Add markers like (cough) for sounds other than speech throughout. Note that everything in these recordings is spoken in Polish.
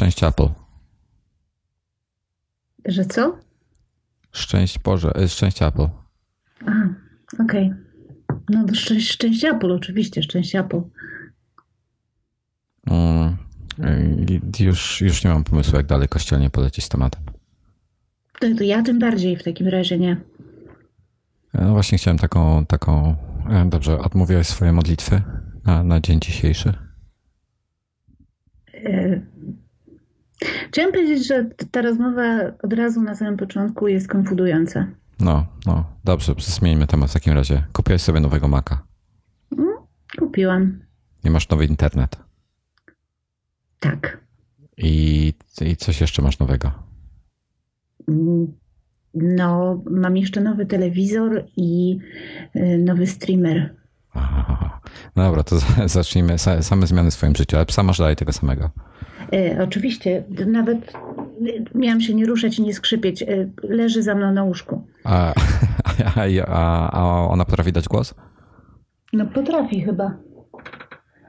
Szczęść Apple. Że co? Szczęść Boże, e, szczęść Apple. Aha, okej. Okay. No to szczęść, szczęść Apple, oczywiście, szczęść Apple. Mm, już, już nie mam pomysłu, jak dalej kościelnie polecić z tematem. To, to ja tym bardziej w takim razie nie. No właśnie chciałem taką, taką e, dobrze, odmówiłeś swoje modlitwy na, na dzień dzisiejszy? Chciałem powiedzieć, że ta rozmowa od razu na samym początku jest konfudująca. No, no, dobrze, zmieńmy temat w takim razie. Kupiłeś sobie nowego Maca? Mm, kupiłam. I masz nowy internet? Tak. I, I coś jeszcze masz nowego? Mm, no, mam jeszcze nowy telewizor i y, nowy streamer. Aha. No dobra, to zacznijmy. Same zmiany w swoim życiu, ale psa masz dalej tego samego. E, oczywiście. Nawet miałam się nie ruszać i nie skrzypieć. E, leży za mną na łóżku. A, (laughs) a, a, a ona potrafi dać głos? No potrafi chyba.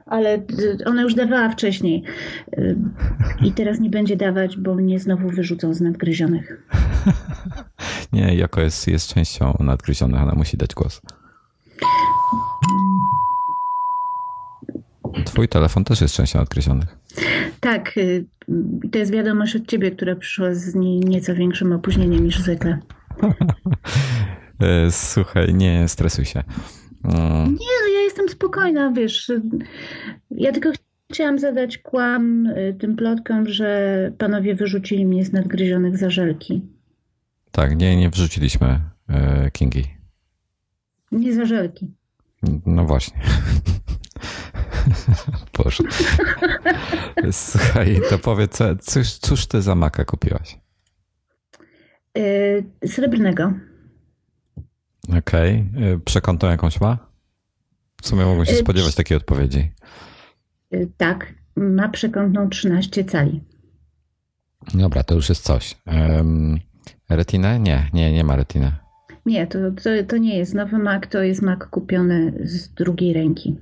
Ale ona już dawała wcześniej. E, I teraz nie będzie dawać, bo mnie znowu wyrzucą z nadgryzionych. (laughs) nie, jako jest, jest częścią nadgryzionych, ona musi dać głos. Twój telefon też jest częścią odgryzionych. Tak, y, to jest wiadomość od ciebie, która przyszła z nieco większym opóźnieniem niż zwykle. (laughs) E, słuchaj, nie stresuj się. Mm. Nie, no ja jestem spokojna, wiesz. Ja tylko chciałam zadać kłam y, tym plotkom, że panowie wyrzucili mnie z nadgryzionych za żelki. Tak, nie, nie wrzuciliśmy e, Kingi. Nie za żelki. No właśnie. (laughs) (laughs) Boże. Słuchaj, to powiedz, cóż, cóż ty za maka kupiłaś? Yy, srebrnego. Okej. Okay. Przekątną jakąś ma? W sumie mogłem się yy, spodziewać takiej odpowiedzi. Yy, tak. Ma przekątną 13 cali. Dobra, to już jest coś. Um, retinę? Nie, nie, nie ma retinę. Nie, to, to, to nie jest nowy Mac, to jest Mac kupiony z drugiej ręki.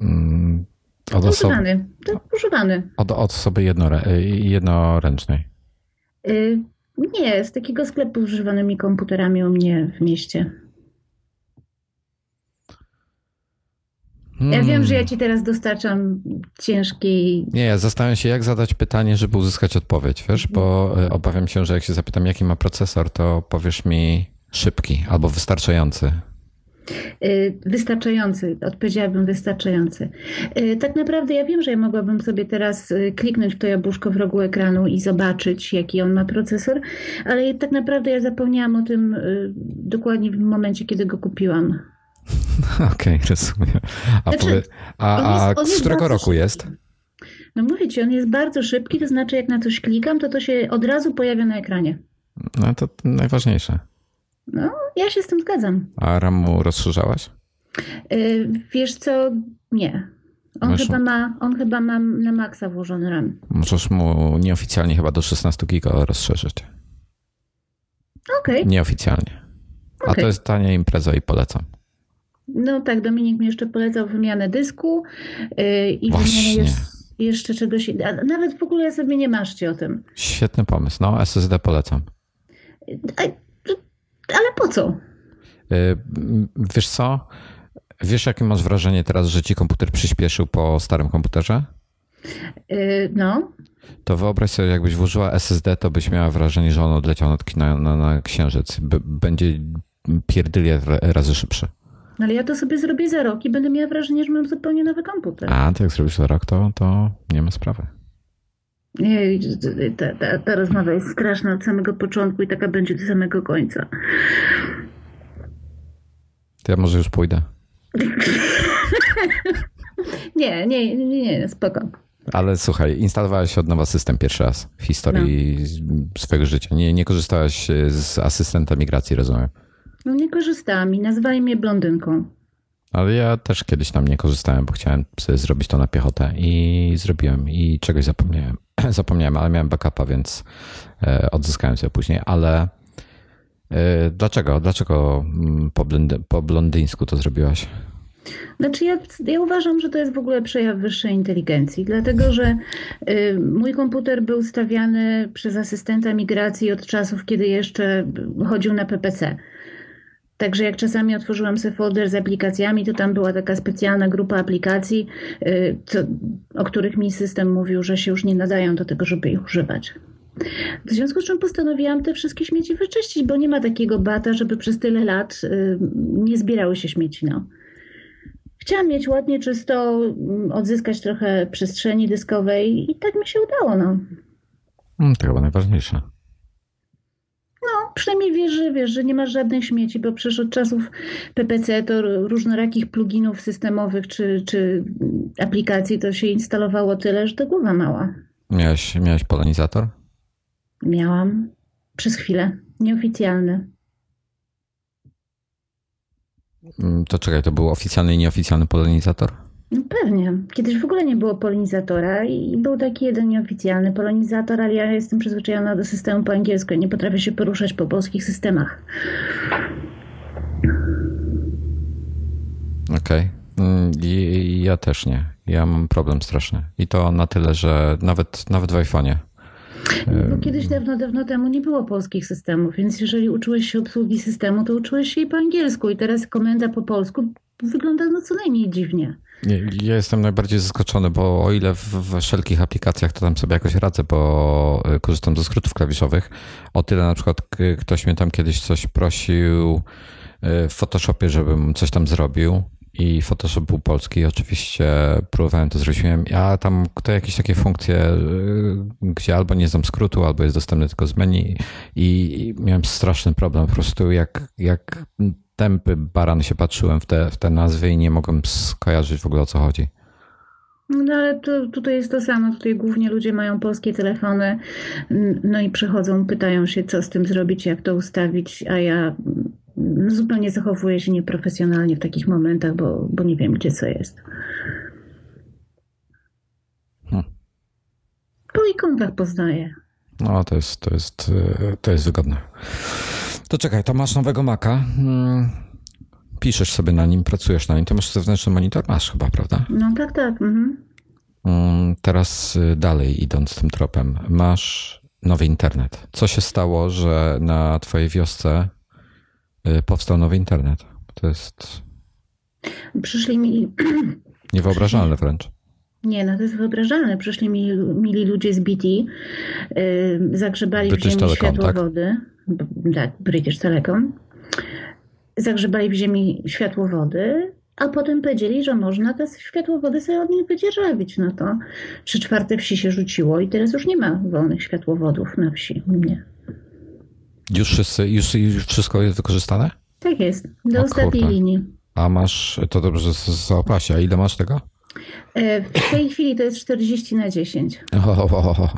Mm, od osoby, używany. Używany. Od, od osoby jednore, jednoręcznej. Y, nie, z takiego sklepu z używanymi komputerami u mnie w mieście. Ja wiem, że ja hmm. ci teraz dostarczam ciężkiej. Nie, ja zastanawiam się, jak zadać pytanie, żeby uzyskać odpowiedź, wiesz, bo y, obawiam się, że jak się zapytam, jaki ma procesor, to powiesz mi szybki albo wystarczający. Y, wystarczający, odpowiedziałabym wystarczający. Y, tak naprawdę ja wiem, że ja mogłabym sobie teraz y, kliknąć w to jabłuszko w rogu ekranu i zobaczyć, jaki on ma procesor, ale tak naprawdę ja zapomniałam o tym dokładnie w momencie, kiedy go kupiłam. (laughs) Okej, okay, rozumiem. A, znaczy, powie, a, jest, a z którego roku szybki. jest? No mówię ci, on jest bardzo szybki, to znaczy jak na coś klikam, to to się od razu pojawia na ekranie. No to najważniejsze. No, ja się z tym zgadzam. A RAMu rozszerzałaś? Yy, wiesz co, nie. On chyba, ma, on chyba ma na maksa włożony RAM. Możesz mu nieoficjalnie chyba do 16 giga rozszerzyć. Okej. Okay. Nieoficjalnie. A okay. to jest tania impreza i polecam. No tak, Dominik mi jeszcze polecał wymianę dysku yy, i Właśnie. wymianę jeszcze czegoś. Nawet w ogóle sobie nie maszcie o tym. Świetny pomysł. No, SSD polecam. A, ale po co? Y, wiesz co? Wiesz, jakie masz wrażenie teraz, że ci komputer przyspieszył po starym komputerze? Y, no. To wyobraź sobie, jakbyś włożyła SSD, to byś miała wrażenie, że on odleciał na, na, na księżyc. B będzie pierdylie razy szybszy. No ale ja to sobie zrobię za rok i będę miała wrażenie, że mam zupełnie nowy komputer. A, to jak zrobisz za rok, to, to nie ma sprawy. Nie, ta, ta, ta rozmowa jest straszna od samego początku i taka będzie do samego końca. To ja może już pójdę. (laughs) nie, nie, nie, nie, spoko. Ale słuchaj, instalowałeś od nowa system pierwszy raz w historii no. swojego życia. Nie, nie korzystałaś z asystenta migracji, rozumiem? No nie korzystałam i nazwali mnie blondynką. Ale ja też kiedyś tam nie korzystałem, bo chciałem sobie zrobić to na piechotę i zrobiłem i czegoś zapomniałem. (clears throat) zapomniałem, ale miałem backupa, więc e, odzyskałem sobie później. Ale e, dlaczego? Dlaczego mm, po, blondy, po blondyńsku to zrobiłaś? Znaczy ja, ja uważam, że to jest w ogóle przejaw wyższej inteligencji, dlatego że y, mój komputer był stawiany przez asystenta migracji od czasów, kiedy jeszcze chodził na PPC. Także jak czasami otworzyłam sobie folder z aplikacjami, to tam była taka specjalna grupa aplikacji, y, co, o których mi system mówił, że się już nie nadają do tego, żeby ich używać. W związku z czym postanowiłam te wszystkie śmieci wyczyścić, bo nie ma takiego bata, żeby przez tyle lat y, nie zbierały się śmieci. No. Chciałam mieć ładnie czysto, mm, odzyskać trochę przestrzeni dyskowej i tak mi się udało. No. Mm, to chyba najważniejsze. Przynajmniej wiesz, że, wiesz, że nie masz żadnych śmieci, bo przecież od czasów PPC to różnorakich pluginów systemowych czy, czy aplikacji to się instalowało tyle, że to głowa mała. Miałeś, miałeś polonizator? Miałam. Przez chwilę. Nieoficjalny. Mm, to czekaj, to był oficjalny i nieoficjalny polonizator? No pewnie. Kiedyś w ogóle nie było polonizatora i był taki jeden nieoficjalny polonizator, ale ja jestem przyzwyczajona do systemu po angielsku i nie potrafię się poruszać po polskich systemach. Okej. Okay. Ja też nie. Ja mam problem straszny. I to na tyle, że nawet, nawet w iPhone'ie bo kiedyś dawno, dawno temu nie było polskich systemów, więc jeżeli uczyłeś się obsługi systemu, to uczyłeś się jej po angielsku i teraz komenda po polsku wygląda no co najmniej dziwnie. Ja jestem najbardziej zaskoczony, bo o ile w wszelkich aplikacjach to tam sobie jakoś radzę, bo y, korzystam ze skrótów klawiszowych, o tyle na przykład ktoś mnie tam kiedyś coś prosił y, w Photoshopie, żebym coś tam zrobił i Photoshop był polski. Oczywiście próbowałem to zrobić. Ja tam to jakieś takie funkcje, y, gdzie albo nie znam skrótu, albo jest dostępny tylko z menu i miałem straszny problem po prostu jak, jak tępy baran się patrzyłem w te, w te nazwy i nie mogłem skojarzyć w ogóle o co chodzi. No ale to, tutaj jest to samo. Tutaj głównie ludzie mają polskie telefony, no i przychodzą, pytają się, co z tym zrobić, jak to ustawić, a ja no, zupełnie zachowuję się nieprofesjonalnie w takich momentach, bo, bo nie wiem, gdzie co jest. Hmm. Po ikonkach poznaję. No, to jest, to jest, e, to jest wygodne. To czekaj, to masz nowego Maca. Hmm. Piszesz sobie na nim, pracujesz na nim. To masz zewnętrzny monitor? Masz chyba, prawda? No tak, tak. Mhm. Hmm, teraz y, dalej idąc tym tropem. Masz nowy internet. Co się stało, że na twojej wiosce Y, powstał nowy internet. To jest. Przyszli mi. (clears throat) Niewyobrażalne wręcz. Nie, no to jest wyobrażalne. Przyszli mi mili ludzie z BT, yy, zagrzebali British w ziemi Telecom, światłowody. Tak? tak, British Telecom. Zagrzebali w ziemi światłowody, a potem powiedzieli, że można te światłowody sobie od nich wydzierżawić. No to trzy czwarte wsi się rzuciło i teraz już nie ma wolnych światłowodów na wsi. Nie. Już, wszyscy, już, już wszystko jest wykorzystane? Tak jest, do o, ostatniej kurde. linii. A masz, to dobrze zaopasie, a ile masz tego? E, w tej chwili to jest 40 na 10. O, o, o,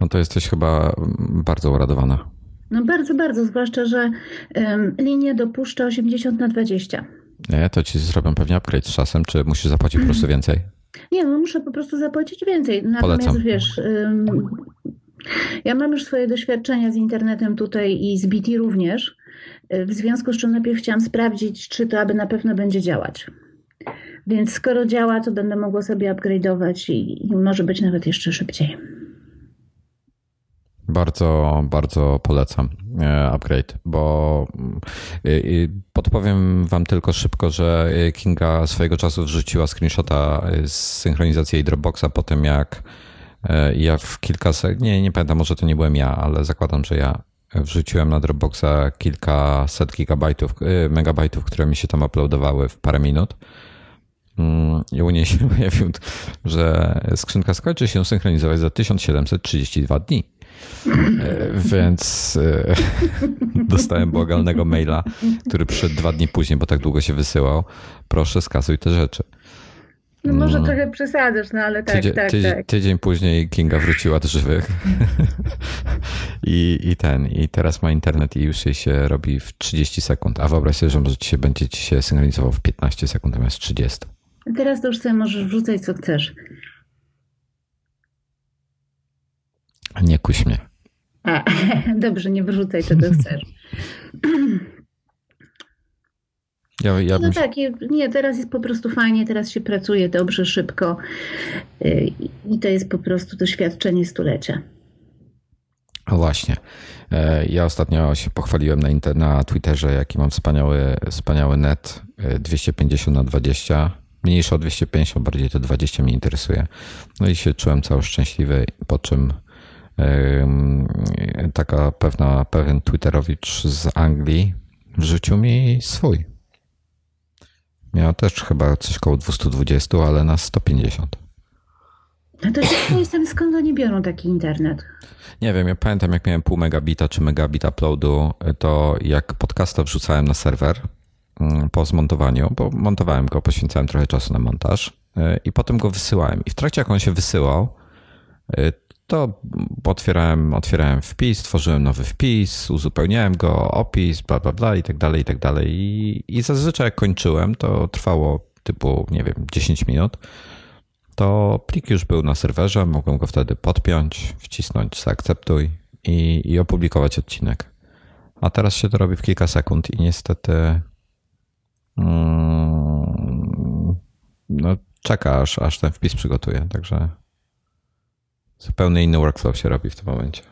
no to jesteś chyba bardzo uradowana. No bardzo, bardzo, zwłaszcza, że um, linia dopuszcza 80 na 20. Nie, to ci zrobią pewnie upgrade z czasem, czy musisz zapłacić po prostu więcej? Nie, no muszę po prostu zapłacić więcej. Natomiast Polecam. wiesz, um, ja mam już swoje doświadczenia z internetem tutaj i z BT również, w związku z czym najpierw chciałam sprawdzić, czy to aby na pewno będzie działać. Więc skoro działa, to będę mogła sobie upgrade'ować i, i może być nawet jeszcze szybciej. Bardzo, bardzo polecam e, upgrade, bo e, podpowiem wam tylko szybko, że Kinga swojego czasu wrzuciła screenshota z synchronizacji jej Dropboxa po tym, jak E, ja w kilkaset, nie, nie pamiętam, może to nie byłem ja, ale zakładam, że ja wrzuciłem na Dropboxa kilkaset gigabajtów, e, megabajtów, które mi się tam uploadowały w parę minut. Mm, I u niej się (laughs) pojawił, że skrzynka skończy się synchronizować za 1732 dni. E, więc (laughs) dostałem błagalnego maila, który przyszedł dwa dni później, bo tak długo się wysyłał. Proszę, skasuj te rzeczy. No może no. trochę przesadzasz, no ale tak, tydzień, tak, tydzień, tak. Tydzień później Kinga wróciła do żywych. (laughs) I, I ten, i teraz ma internet i już jej się robi w 30 sekund. A wyobraź sobie, że może ci się, będzie ci się synchronizował w 15 sekund zamiast 30. Teraz to już sobie możesz wrzucać co chcesz. Nie kuś mnie. A, (laughs) dobrze, nie wyrzucaj czego chcesz. Ja, ja no tak, nie, teraz jest po prostu fajnie, teraz się pracuje dobrze, szybko y, i to jest po prostu doświadczenie stulecia. Właśnie. E, ja ostatnio się pochwaliłem na, na Twitterze, jaki mam wspaniały, wspaniały net 250 e, na 20. Mniejsze o 250, bardziej to 20 mnie interesuje. No i się czułem cały szczęśliwy, po czym taka pewna, pewien Twitterowicz z Anglii wrzucił mi swój. Miał też chyba coś koło 220, ale na 150. No to ciekawe jestem, skąd oni biorą taki internet? Nie wiem, ja pamiętam jak miałem pół megabita czy megabit uploadu, to jak podcasta wrzucałem na serwer po zmontowaniu, bo montowałem go, poświęcałem trochę czasu na montaż y, i potem go wysyłałem. I w trakcie jak on się wysyłał, y, to otwierałem, otwierałem wpis, tworzyłem nowy wpis, uzupełniałem go, opis, bla, bla, bla i tak dalej, i tak dalej. I, i zazwyczaj jak kończyłem, to trwało typu, nie wiem, 10 minut, to plik już był na serwerze, mogłem go wtedy podpiąć, wcisnąć zaakceptuj i, i opublikować odcinek. A teraz się to robi w kilka sekund i niestety mm, no, czeka aż, aż ten wpis przygotuje, także Zupełnie inny workflow się robi w tym momencie.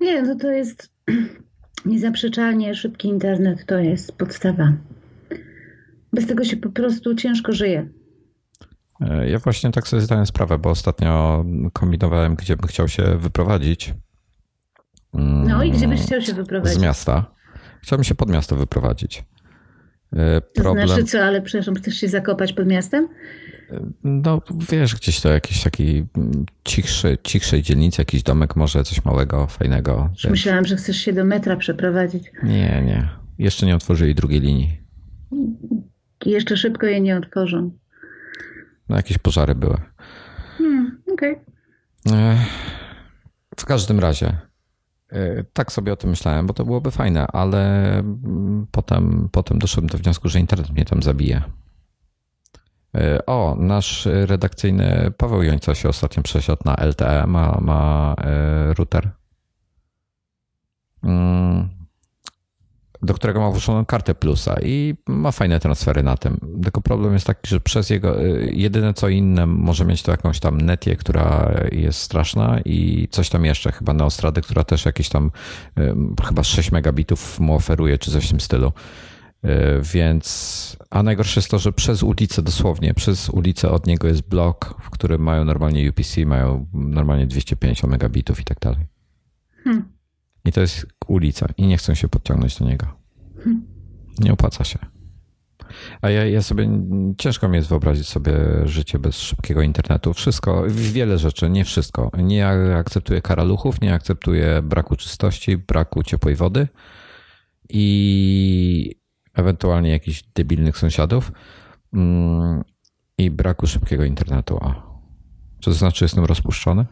Nie, no to jest (clears throat) niezaprzeczalnie szybki internet to jest podstawa. Bez tego się po prostu ciężko żyje. E, ja właśnie tak sobie zdałem sprawę, bo ostatnio kombinowałem, gdzie bym chciał się wyprowadzić. No i gdzie byś chciał się wyprowadzić? Z miasta. Chciałbym się pod miasto wyprowadzić. Problem... To znaczy co, ale przepraszam, chcesz się zakopać pod miastem? No wiesz, gdzieś to jakiś taki cichszy, cichszej dzielnicy, jakiś domek może, coś małego, fajnego. Wiesz. Myślałam, że chcesz się do metra przeprowadzić. Nie, nie. Jeszcze nie otworzyli drugiej linii. Jeszcze szybko je nie otworzą. No jakieś pożary były. Hmm, okej. Okay. W każdym razie e, tak sobie o tym myślałem, bo to byłoby fajne, ale mm, potem, potem doszedłem do wniosku, że internet mnie tam zabije. E, o, nasz redakcyjny Paweł Jońca się ostatnio przesiadł na LTE, ma, ma e, router, mm, do którego ma włączoną kartę plusa i ma fajne transfery na tym. Tylko problem jest taki, że przez jego, e, jedyne co inne może mieć to jakąś tam netię, która jest straszna i coś tam jeszcze, chyba Neostrady, która też jakieś tam chyba 6 megabitów mu oferuje, czy coś w tym stylu. E, więc, a najgorsze jest to, że przez ulicę, dosłownie, przez ulicę od niego jest blok, w którym mają normalnie UPC, mają normalnie 250 megabitów i tak dalej. Hmm. I to jest ulica i nie chcą się podciągnąć do niego. Hmm. Nie opłaca się. A ja, ja sobie, ciężko mi jest wyobrazić sobie życie bez szybkiego internetu. Wszystko, wiele rzeczy, nie wszystko. Nie akceptuję karaluchów, nie akceptuję braku czystości, braku ciepłej wody i ewentualnie jakichś debilnych sąsiadów mm, i braku szybkiego internetu. A, czy to znaczy, jestem rozpuszczony?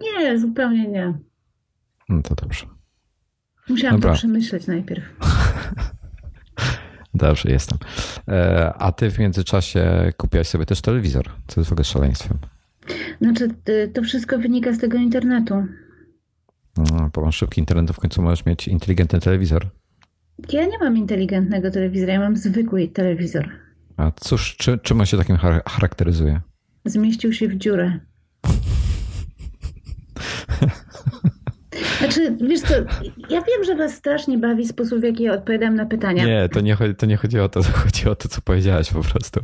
Nie, zupełnie nie. No to dobrze. Musiałam Dobra. to przemyśleć najpierw. (laughs) Dobrze, jestem. E, a ty w międzyczasie kupiłaś sobie też telewizor, co jest w ogóle szaleństwem. Znaczy, to wszystko wynika z tego internetu. No, bo masz szybki internet, to w końcu możesz mieć inteligentny telewizor. Ja nie mam inteligentnego telewizora, ja mam zwykły telewizor. A cóż, czy, czym on się takim charakteryzuje? Zmieścił się w dziurę. Znaczy, wiesz co, ja wiem, że was strasznie bawi sposób, w jaki ja odpowiadam na pytania. Nie, to nie, chodzi, to nie chodzi o to, to chodzi o to, co powiedziałaś po prostu.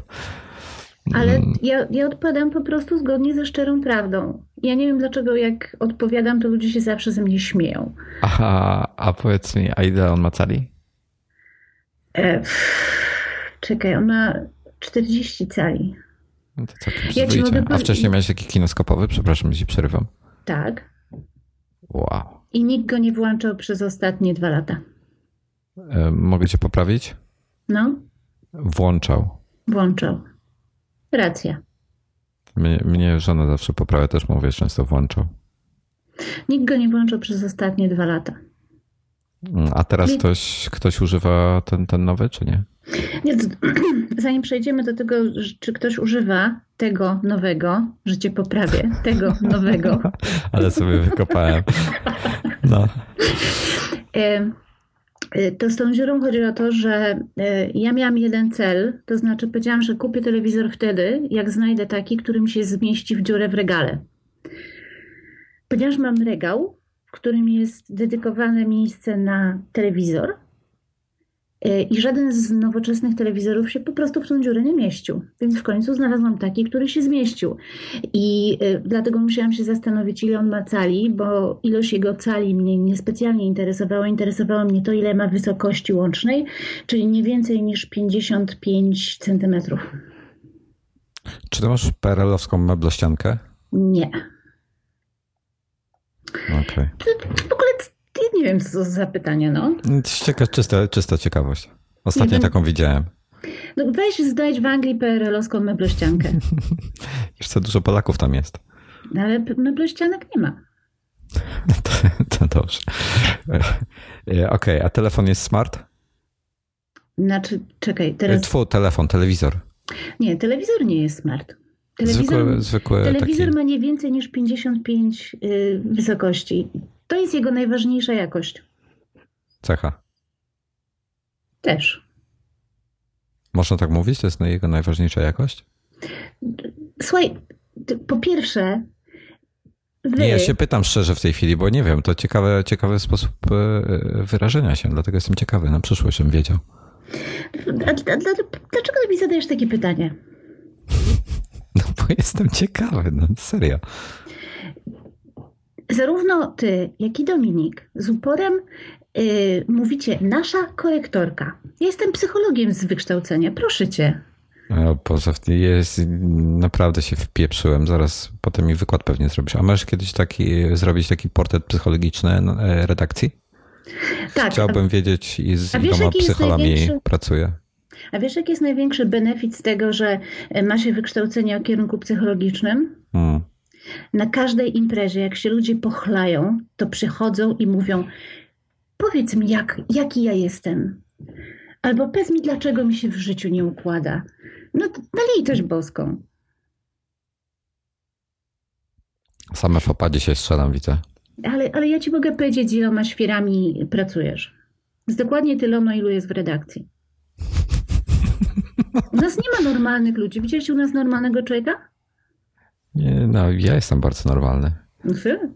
Ale mm. ja, ja odpowiadam po prostu zgodnie ze szczerą prawdą. Ja nie wiem, dlaczego jak odpowiadam, to ludzie się zawsze ze mnie śmieją. Aha, a powiedz mi, a ile on ma cali? E, czekaj, on ma 40 cali. No to całkiem ja mogę... A wcześniej miałeś taki kinoskopowy? Przepraszam, że ci przerywam. Tak. Wow. I nikt go nie włączał przez ostatnie dwa lata. E, mogę cię poprawić? No. Włączał. Włączał. Racja. Mnie, mnie żona zawsze poprawia, też mówię, często włączał. Nikt go nie włączał przez ostatnie dwa lata. A teraz ktoś, ktoś używa ten, ten nowy, czy nie? nie (clears throat) zanim przejdziemy do tego, czy ktoś używa tego nowego, że cię poprawię, tego nowego. (laughs) Ale sobie wykopałem. (laughs) No. (laughs) Y, to z tą dziurą chodzi o to, że y, ja miałam jeden cel, to znaczy powiedziałam, że kupię telewizor wtedy, jak znajdę taki, który mi się zmieści w dziurę w regale. Ponieważ mam regał, w którym jest dedykowane miejsce na telewizor, E, I żaden z nowoczesnych telewizorów się po prostu w tą dziurę nie mieścił. Więc w końcu znalazłam taki, który się zmieścił. I e, dlatego musiałam się zastanowić, ile on ma cali, bo ilość jego cali mnie niespecjalnie interesowała. Interesowało mnie to, ile ma wysokości łącznej, czyli nie więcej niż 55 centymetrów. Czy ty masz PRL-owską meblościankę? Nie. Okej. Okay. W ogóle nie wiem, co za pytanie, no. Cieka, czysta, czysta ciekawość. Ostatnio taką widziałem. No weź znajdź w Anglii PRL-owską meblościankę. (laughs) Jeszcze dużo Polaków tam jest. No, ale meblościanek nie ma. (laughs) to, to dobrze. E, okej, okay, a telefon jest smart? Znaczy, czekaj, teraz... Twój telefon, telewizor. Nie, telewizor nie jest smart. Telewizor, zwykły, zwykły telewizor taki... ma nie więcej niż 55 y, wysokości. To jest jego najważniejsza jakość. Cecha. Też. Można tak mówić? To jest jego najważniejsza jakość? Słuchaj, po pierwsze. Wy... Nie, ja się pytam szczerze w tej chwili, bo nie wiem, to ciekawy, ciekawy sposób e, wyrażenia się, dlatego jestem ciekawy, na przyszłość bym wiedział. A, a, dlaczego mi zadajesz takie pytanie? (laughs) No bo jestem ciekawy, no serio zarówno ty, jak i Dominik z uporem yy, mówicie nasza korektorka. Ja jestem psychologiem z wykształcenia, proszę cię. O Boże, jest, naprawdę się wpieprzyłem. Zaraz potem mi wykład pewnie zrobisz. A możesz kiedyś taki, zrobić taki portret psychologiczny e, redakcji? Tak. Chciałbym wiedzieć, z iloma psycholami pracuję. A wiesz, jaki jest największy benefit z tego, że ma się wykształcenie o kierunku psychologicznym? Hmm. Na każdej imprezie, jak się ludzie pochlają, to przychodzą i mówią: Powiedz mi, jak, jaki ja jestem. Albo powiedz mi, dlaczego mi się w życiu nie układa. No, na litość boską. Same w opadzie się strzelam, widzę. Ale, ale ja ci mogę powiedzieć, iloma świerami pracujesz. Z dokładnie tyloma, ilu jest w redakcji. U nas nie ma normalnych ludzi. Widziałeś u nas normalnego człowieka? Nie, no, ja jestem bardzo normalny.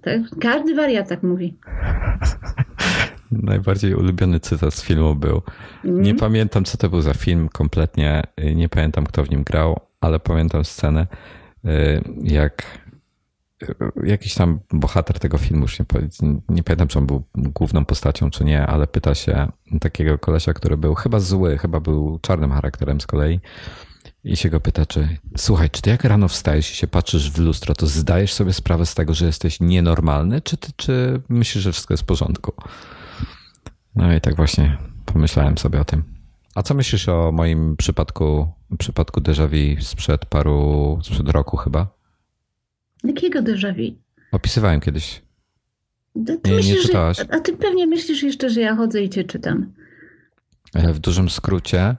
Tak, każdy wariat tak mówi. (laughs) Najbardziej ulubiony cytat z filmu był. Mm. Nie pamiętam, co to był za film kompletnie. Nie pamiętam, kto w nim grał, ale pamiętam scenę, y, jak y, jakiś tam bohater tego filmu, już nie, nie pamiętam, czy on był główną postacią, czy nie, ale pyta się takiego kolesia, który był chyba zły, chyba był czarnym charakterem z kolei i się go pyta, czy słuchaj, czy ty jak rano wstajesz i się patrzysz w lustro, to zdajesz sobie sprawę z tego, że jesteś nienormalny, czy, ty, czy myślisz, że wszystko jest w porządku? No i tak właśnie pomyślałem sobie o tym. A co myślisz o moim przypadku, przypadku déjà vu sprzed paru, sprzed roku chyba? Jakiego déjà vu? Opisywałem kiedyś. Ty nie, myślisz, nie czytałaś. Że, a ty pewnie myślisz jeszcze, że ja chodzę i cię czytam. E, w dużym skrócie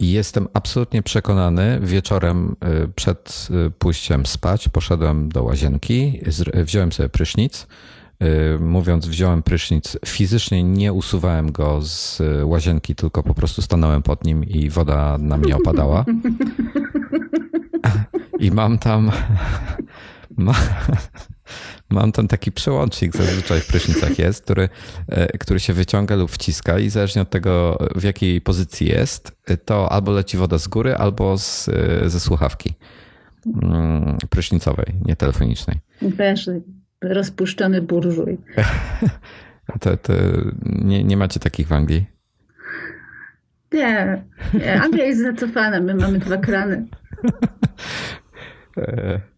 i jestem absolutnie przekonany, wieczorem y, przed y, pójściem spać poszedłem do łazienki, wziąłem sobie prysznic. Y, mówiąc, wziąłem prysznic, fizycznie nie usuwałem go z łazienki, tylko po prostu stanąłem pod nim i woda na mnie opadała. (laughs) I mam tam. (laughs) Ma, Mam tam taki przełącznik, zazwyczaj w prysznicach jest, który, e, który się wyciąga lub wciska i zależnie od tego, w jakiej pozycji jest, to albo leci woda z góry, albo z, e, ze słuchawki mm, prysznicowej, nie telefonicznej. Wiesz, rozpuszczony burżuj. (laughs) To, to nie, nie macie takich w Anglii? Nie, nie. Anglia jest zacofana, my mamy dwa krany. (laughs)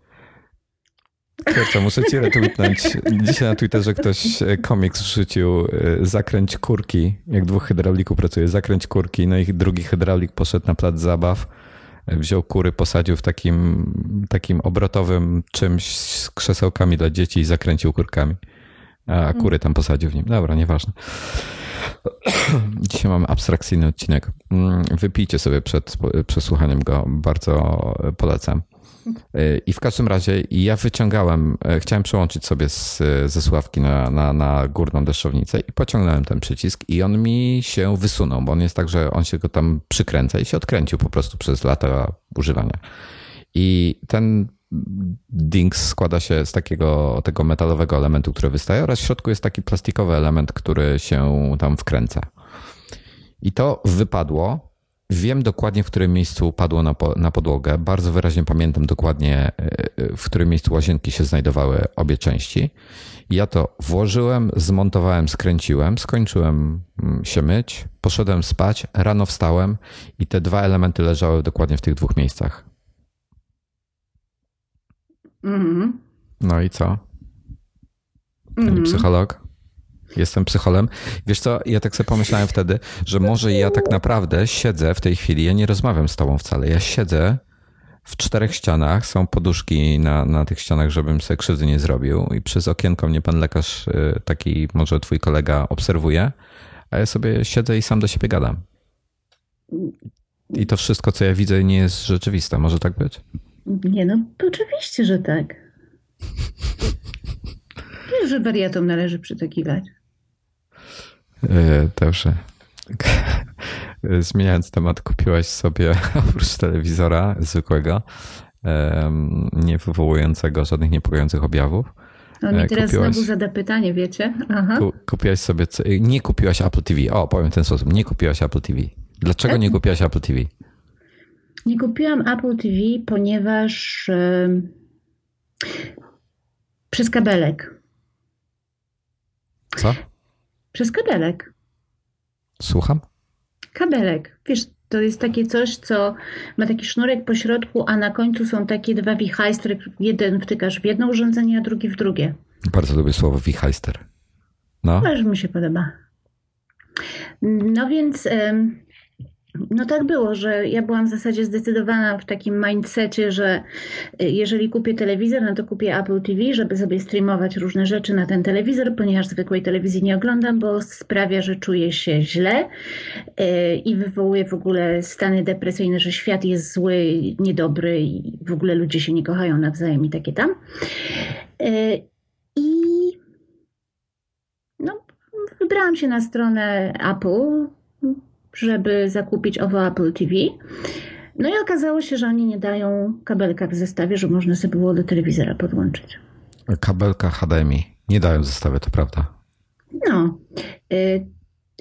Kurczę, muszę ci retweetnąć. Dzisiaj na Twitterze ktoś e, komiks wrzucił e, zakręć kurki, jak dwóch hydraulików pracuje, zakręć kurki, no i drugi hydraulik poszedł na plac zabaw, e, wziął kury, posadził w takim, takim obrotowym czymś z krzesełkami dla dzieci i zakręcił kurkami. A kury tam posadził w nim. Dobra, nieważne. (clears throat) Dzisiaj mamy abstrakcyjny odcinek. Mm, wypijcie sobie przed przesłuchaniem go, bardzo polecam. I w każdym razie ja wyciągałem, chciałem przełączyć sobie z, ze sławki na, na, na górną deszczownicę i pociągnąłem ten przycisk i on mi się wysunął, bo on jest tak, że on się go tam przykręca i się odkręcił po prostu przez lata używania. I ten Dings składa się z takiego tego metalowego elementu, który wystaje oraz w środku jest taki plastikowy element, który się tam wkręca. I to wypadło. Wiem dokładnie, w którym miejscu padło na, po, na podłogę. Bardzo wyraźnie pamiętam dokładnie, e, w którym miejscu łazienki się znajdowały obie części. Ja to włożyłem, zmontowałem, skręciłem, skończyłem mm, się myć, poszedłem spać, rano wstałem i te dwa elementy leżały dokładnie w tych dwóch miejscach. Mm. No i co? Pani mm. psycholog? Jestem psycholem. Wiesz co, ja tak sobie pomyślałem wtedy, że może ja tak naprawdę siedzę w tej chwili, ja nie rozmawiam z tobą wcale, ja siedzę w czterech ścianach, są poduszki na, na tych ścianach, żebym sobie krzywdy nie zrobił i przez okienko mnie pan lekarz, y, taki może twój kolega obserwuje, a ja sobie siedzę i sam do siebie gadam. I to wszystko, co ja widzę, nie jest rzeczywiste. Może tak być? Nie, no oczywiście, że tak. (laughs) Wiesz, że wariatom należy przytakiwać. Dobrze. (laughs) Zmieniając temat, kupiłaś sobie (laughs) oprócz telewizora zwykłego, nie wywołującego żadnych niepokojących objawów. On mi e, teraz kupiłaś, znowu zada pytanie, wiecie? Aha. Kupiłaś sobie, nie kupiłaś Apple TV. O, powiem w ten sposób, nie kupiłaś Apple TV. Dlaczego nie kupiłaś Apple TV? Nie kupiłam Apple TV, ponieważ yy, przez kabelek. Co? Przez kabelek. Słucham? Kabelek. Wiesz, to jest takie coś, co ma taki sznurek po środku, a na końcu są takie dwa wichajstry. Jeden wtykasz w jedno urządzenie, a drugi w drugie. Bardzo lubię słowo wichajster. No. Też mi się podoba. No więc... no tak było, że ja byłam w zasadzie zdecydowana w takim mindsetie, że y, jeżeli kupię telewizor, no to kupię Apple TV, żeby sobie streamować różne rzeczy na ten telewizor, ponieważ zwykłej telewizji nie oglądam, bo sprawia, że czuję się źle y, i wywołuje w ogóle stany depresyjne, że świat jest zły, niedobry i w ogóle ludzie się nie kochają nawzajem i takie tam. Y, I no, wybrałam się na stronę Apple żeby zakupić owo Apple TV. No i okazało się, że oni nie dają kabelka w zestawie, że można sobie było do telewizora podłączyć. Kabelka HDMI nie dają w zestawie, to prawda. No. Y,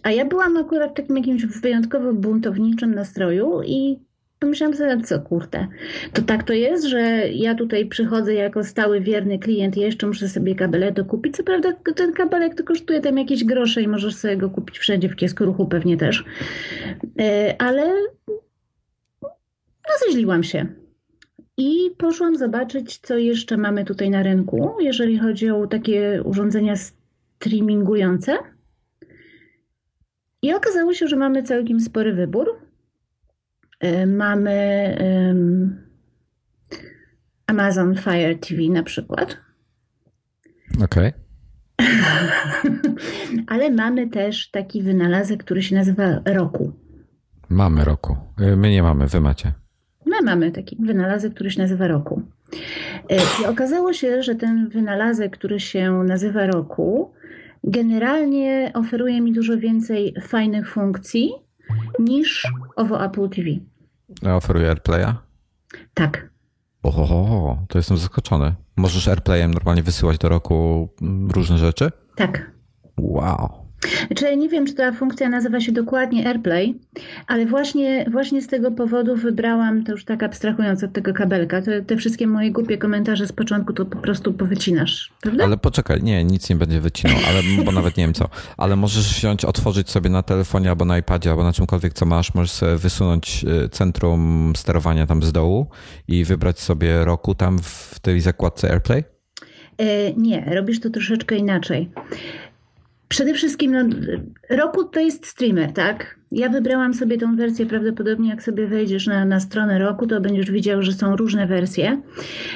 a ja byłam akurat w takim jakimś wyjątkowo buntowniczym nastroju i pomyślałam sobie, co kurde, to tak to jest, że ja tutaj przychodzę jako stały, wierny klient i jeszcze muszę sobie kabelek dokupić. Co prawda ten kabelek to kosztuje tam jakieś grosze i możesz sobie go kupić wszędzie, w kiosku ruchu pewnie też. E, ale rozeźliłam się. I poszłam zobaczyć, co jeszcze mamy tutaj na rynku, jeżeli chodzi o takie urządzenia streamingujące. I okazało się, że mamy całkiem spory wybór. Y, mamy Amazon Fire TV na przykład. Okej. Okay. (laughs) Ale mamy też taki wynalazek, który się nazywa Roku. Mamy Roku. Y, my nie mamy, wy macie. My mamy taki wynalazek, który się nazywa Roku. Y, I okazało się, że ten wynalazek, który się nazywa Roku, generalnie oferuje mi dużo więcej fajnych funkcji niż owo Apple TV. Oferuje AirPlaya? Tak. Oho, to jestem zaskoczony. Możesz AirPlayem normalnie wysyłać do roku różne rzeczy? Tak. Wow. Ja nie wiem, czy ta funkcja nazywa się dokładnie AirPlay, ale właśnie, właśnie z tego powodu wybrałam, to już tak abstrahując od tego kabelka, te, te wszystkie moje głupie komentarze z początku to po prostu powycinasz, prawda? Ale poczekaj, nie, nic nie będzie wycinał, ale, bo nawet nie wiem co. Ale możesz wziąć, otworzyć sobie na telefonie albo na iPadzie, albo na czymkolwiek, co masz, możesz sobie wysunąć y, centrum sterowania tam z dołu i wybrać sobie roku tam w tej zakładce AirPlay? E, nie, robisz to troszeczkę inaczej. Przede wszystkim no, Roku to jest streamer, tak? Ja wybrałam sobie tą wersję, prawdopodobnie jak sobie wejdziesz na, na stronę Roku, to będziesz widział, że są różne wersje.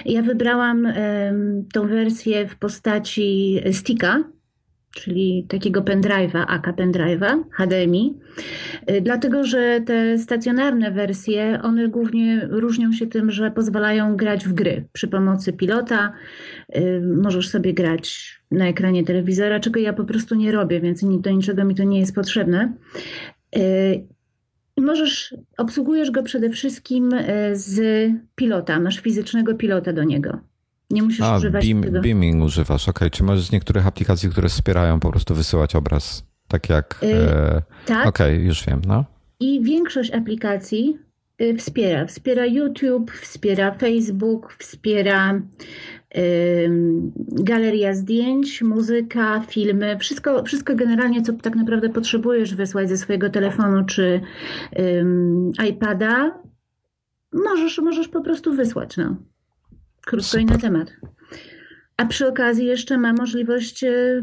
Ja wybrałam tą wersję w postaci sticka, czyli takiego pendrive'a, AK pendrive'a, HDMI, y, dlatego że te stacjonarne wersje, one głównie różnią się tym, że pozwalają grać w gry przy pomocy pilota. Y, możesz sobie grać na ekranie telewizora, czego ja po prostu nie robię, więc do niczego mi to nie jest potrzebne. Y, możesz, obsługujesz go przede wszystkim z pilota, masz fizycznego pilota do niego. Nie musisz A, używać beam, tego. beaming używasz, ok. Czy możesz z niektórych aplikacji, które wspierają po prostu wysyłać obraz? Tak jak... Y, e, tak. Okej, już wiem, no. I większość aplikacji y, wspiera. Wspiera YouTube, wspiera Facebook, wspiera galeria zdjęć, muzyka, filmy. Wszystko, wszystko generalnie, co tak naprawdę potrzebujesz wysłać ze swojego telefonu czy iPada, możesz, możesz po prostu wysłać. No. Krótko i na Super. temat. A przy okazji jeszcze ma możliwość e,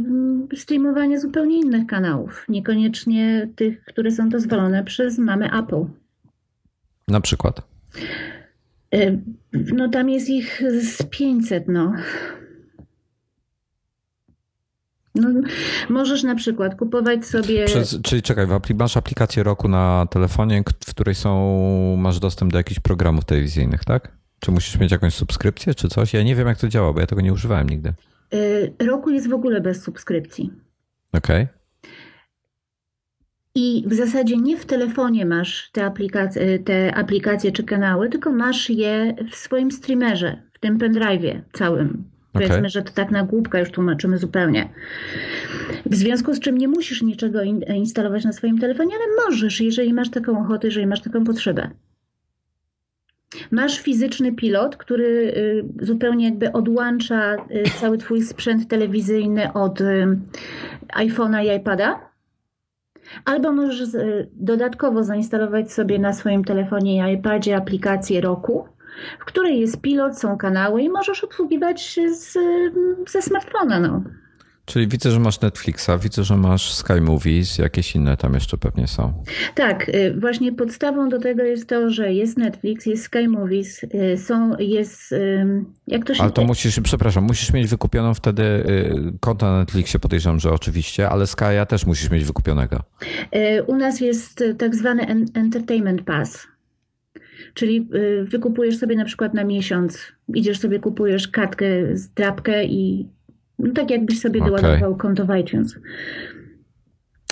streamowania zupełnie innych kanałów, niekoniecznie tych, które są dozwolone przez mamy Apple. Na przykład. E, No tam jest ich z 500, no. No, możesz na przykład kupować sobie. Przez, czyli czekaj, w apli- masz aplikację roku na telefonie, w której są, masz dostęp do jakichś programów telewizyjnych, tak? Czy musisz mieć jakąś subskrypcję, czy coś? Ja nie wiem, jak to działa, bo ja tego nie używałem nigdy. e, Roku jest w ogóle bez subskrypcji. Okej. I w zasadzie nie w telefonie masz te aplikacje, te aplikacje czy kanały, tylko masz je w swoim streamerze, w tym pendrive'ie całym. Okej. Powiedzmy, że to tak na głupka już tłumaczymy zupełnie. W związku z czym nie musisz niczego in, instalować na swoim telefonie, ale możesz, jeżeli masz taką ochotę, jeżeli masz taką potrzebę. Masz fizyczny pilot, który y, zupełnie jakby odłącza y, cały twój sprzęt telewizyjny od y, iPhone'a i iPada. Albo możesz dodatkowo zainstalować sobie na swoim telefonie i iPadzie aplikację Roku, w której jest pilot, są kanały i możesz obsługiwać z, ze smartfona. No. Czyli widzę, że masz Netflixa, widzę, że masz Sky Movies, jakieś inne tam jeszcze pewnie są. Tak, y, właśnie podstawą do tego jest to, że jest Netflix, jest Sky Movies, y, są, jest, jak to się... Ale to musisz, przepraszam, musisz mieć wykupioną wtedy y, konto na Netflixie, podejrzewam, że oczywiście, ale Sky'a też musisz mieć wykupionego. U nas jest tak zwany en- Entertainment Pass. Czyli wykupujesz sobie na przykład na miesiąc, idziesz sobie, kupujesz kartkę, drapkę i no, tak jakbyś sobie Okej. doładował konto w iTunes.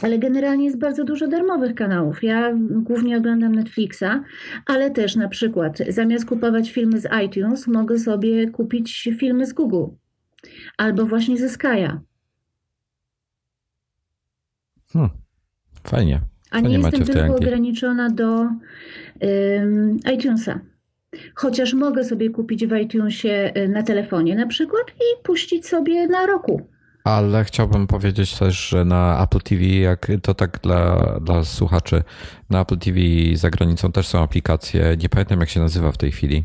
Ale generalnie jest bardzo dużo darmowych kanałów. Ja głównie oglądam Netflixa, ale też na przykład zamiast kupować filmy z iTunes, mogę sobie kupić filmy z Google albo właśnie ze Sky'a. Hmm. Fajnie. A nie jestem tylko ograniczona do ym, iTunesa. Chociaż mogę sobie kupić w iTunesie y, na telefonie na przykład i puścić sobie na roku. Ale chciałbym powiedzieć też, że na Apple TV, jak to tak dla, dla słuchaczy, na Apple TV za granicą też są aplikacje, nie pamiętam jak się nazywa w tej chwili.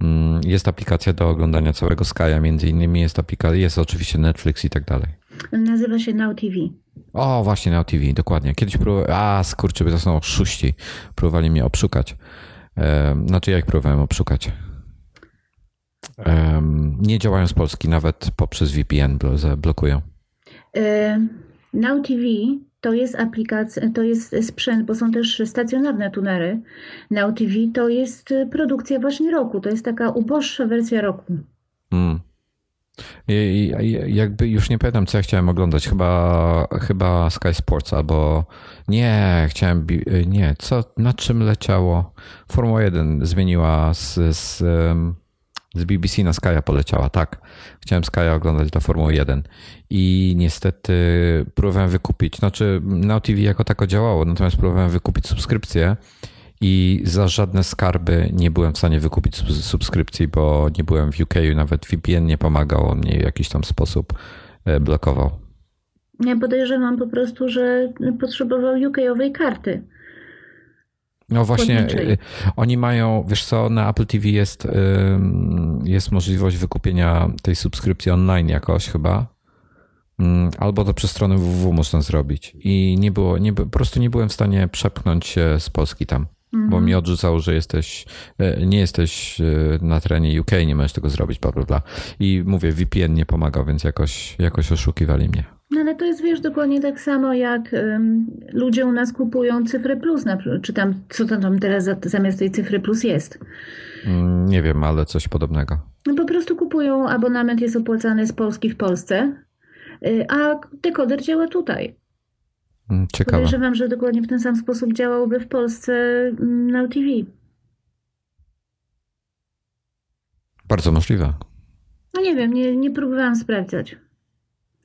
Mm, Jest aplikacja do oglądania całego Sky'a, między innymi jest aplikacja, jest oczywiście Netflix i tak dalej. Nazywa się Now TV. O, właśnie Now TV, dokładnie. Kiedyś próbowałem, a skurczy, to są oszuści, próbowali mnie obszukać. Znaczy ja ich próbowałem obszukać. Nie działają z Polski, nawet poprzez VPN blo- zablokują. Y, Now TV to jest aplikacja, to jest sprzęt, bo są też stacjonarne tunery. Now TV to jest produkcja właśnie roku. To jest taka uboższa wersja roku. Mm. I, jakby już nie pamiętam, co ja chciałem oglądać. Chyba, chyba Sky Sports albo nie, chciałem. Nie, co, na czym leciało? Formuła 1 zmieniła z, z, z BBC na Sky'a poleciała, tak. Chciałem Sky'a oglądać dla Formuły 1 i niestety próbowałem wykupić. Znaczy, Now TV jako tako działało, natomiast próbowałem wykupić subskrypcję i za żadne skarby nie byłem w stanie wykupić sub- subskrypcji, bo nie byłem w UK, nawet VPN nie pomagał, on mnie w jakiś tam sposób e, blokował. Ja podejrzewam po prostu, że potrzebował UK-owej karty. No właśnie, Płatniczej. y, oni mają, wiesz co, na Apple TV jest, jest możliwość wykupienia tej subskrypcji online jakoś chyba. Mm, Albo to przez stronę www można zrobić. I nie było, nie, po prostu nie byłem w stanie przepchnąć się z Polski tam, bo mi odrzucało, że jesteś, e, nie jesteś e, na terenie UK, nie możesz tego zrobić, bla, bla, bla. I mówię, VPN nie pomagał, więc jakoś, jakoś oszukiwali mnie. No ale to jest, wiesz, dokładnie tak samo jak um, ludzie u nas kupują cyfrę plus, na, czy tam, co tam teraz zamiast tej cyfry plus jest. Mm, nie wiem, ale coś podobnego. No po prostu kupują, abonament jest opłacany z Polski w Polsce, y, a dekoder działa tutaj. Mm, ciekawe. Podejrzewam, że dokładnie w ten sam sposób działałby w Polsce mm, na TV. Bardzo możliwe. No nie wiem, nie, nie próbowałam sprawdzać.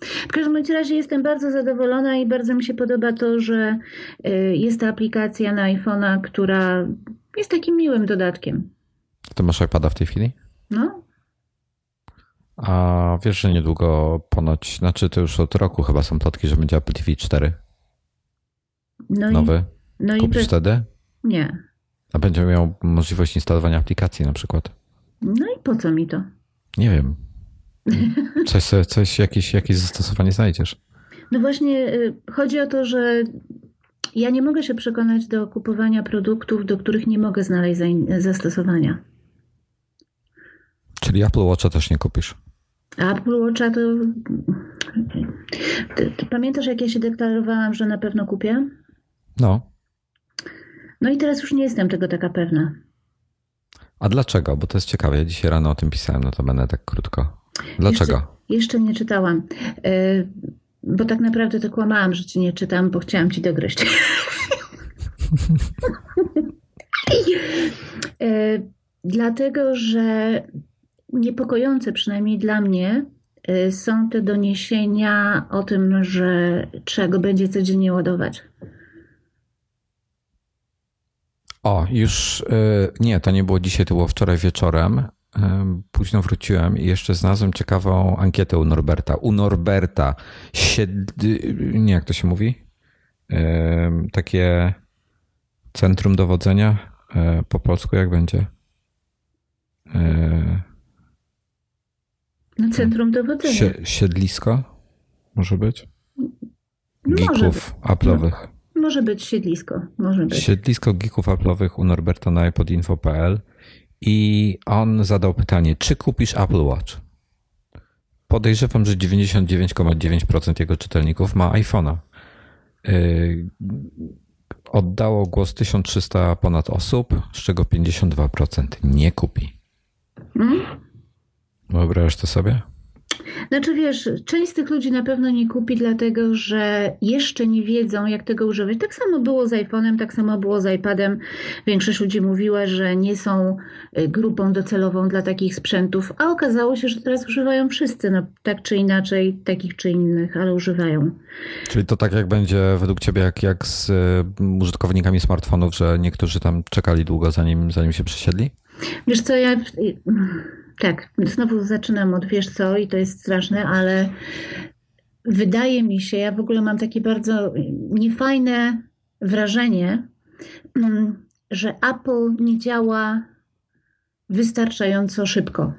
W każdym razie jestem bardzo zadowolona i bardzo mi się podoba to, że y, jest ta aplikacja na iPhone'a, która jest takim miłym dodatkiem. Ty masz iPada w tej chwili? No. A wiesz, że niedługo ponoć, znaczy to już od roku chyba są plotki, że będzie Apple TV 4. No Nowy. I, no Kupisz i wtedy? Nie. A będzie miał możliwość instalowania aplikacji na przykład. No i po co mi to? Nie wiem. Coś, coś jakieś, jakieś zastosowanie znajdziesz. No właśnie, y, chodzi o to, że ja nie mogę się przekonać do kupowania produktów, do których nie mogę znaleźć zastosowania. Czyli Apple Watcha też nie kupisz? Apple Watcha to... Ty, ty pamiętasz, jak ja się deklarowałam, że na pewno kupię? No. No i teraz już nie jestem tego taka pewna. A dlaczego? Bo to jest ciekawe. Ja dzisiaj rano o tym pisałem, no to będę tak krótko. Dlaczego? Jeszcze, jeszcze nie czytałam. Yy, bo tak naprawdę to kłamałam, że ci nie czytam, bo chciałam ci dogryźć. yy, (laughs) dlatego, że niepokojące przynajmniej dla mnie yy, są te doniesienia o tym, że trzeba go będzie codziennie ładować. O, już nie, to nie było dzisiaj, to było wczoraj wieczorem. Późno wróciłem i jeszcze znalazłem ciekawą ankietę u Norberta. U Norberta, sied... nie jak to się mówi? Takie centrum dowodzenia. E, po polsku jak będzie? No centrum dowodzenia. Siedlisko? Może być? Geeków Apple'owych. Może być siedlisko. Może być. Siedlisko geeków Apple'owych u Norberta na iPodinfo.pl i on zadał pytanie, czy kupisz Apple Watch? Podejrzewam, że 99,9% jego czytelników ma iPhone'a. Yy, oddało głos 1300 ponad osób, z czego 52% nie kupi. Hmm? Wyobrażasz to sobie? Znaczy wiesz, część z tych ludzi na pewno nie kupi, dlatego że jeszcze nie wiedzą, jak tego używać. Tak samo było z iPhone'em, tak samo było z iPadem. Większość ludzi mówiła, że nie są y, grupą docelową dla takich sprzętów, a okazało się, że teraz używają wszyscy, no, tak czy inaczej, takich czy innych, ale używają. Czyli to tak jak będzie według ciebie, jak, jak z y, użytkownikami smartfonów, że niektórzy tam czekali długo, zanim, zanim się przesiedli? Wiesz co, ja tak, znowu zaczynam od wiesz co i to jest straszne, ale wydaje mi się, ja w ogóle mam takie bardzo niefajne wrażenie, mm, że Apple nie działa wystarczająco szybko.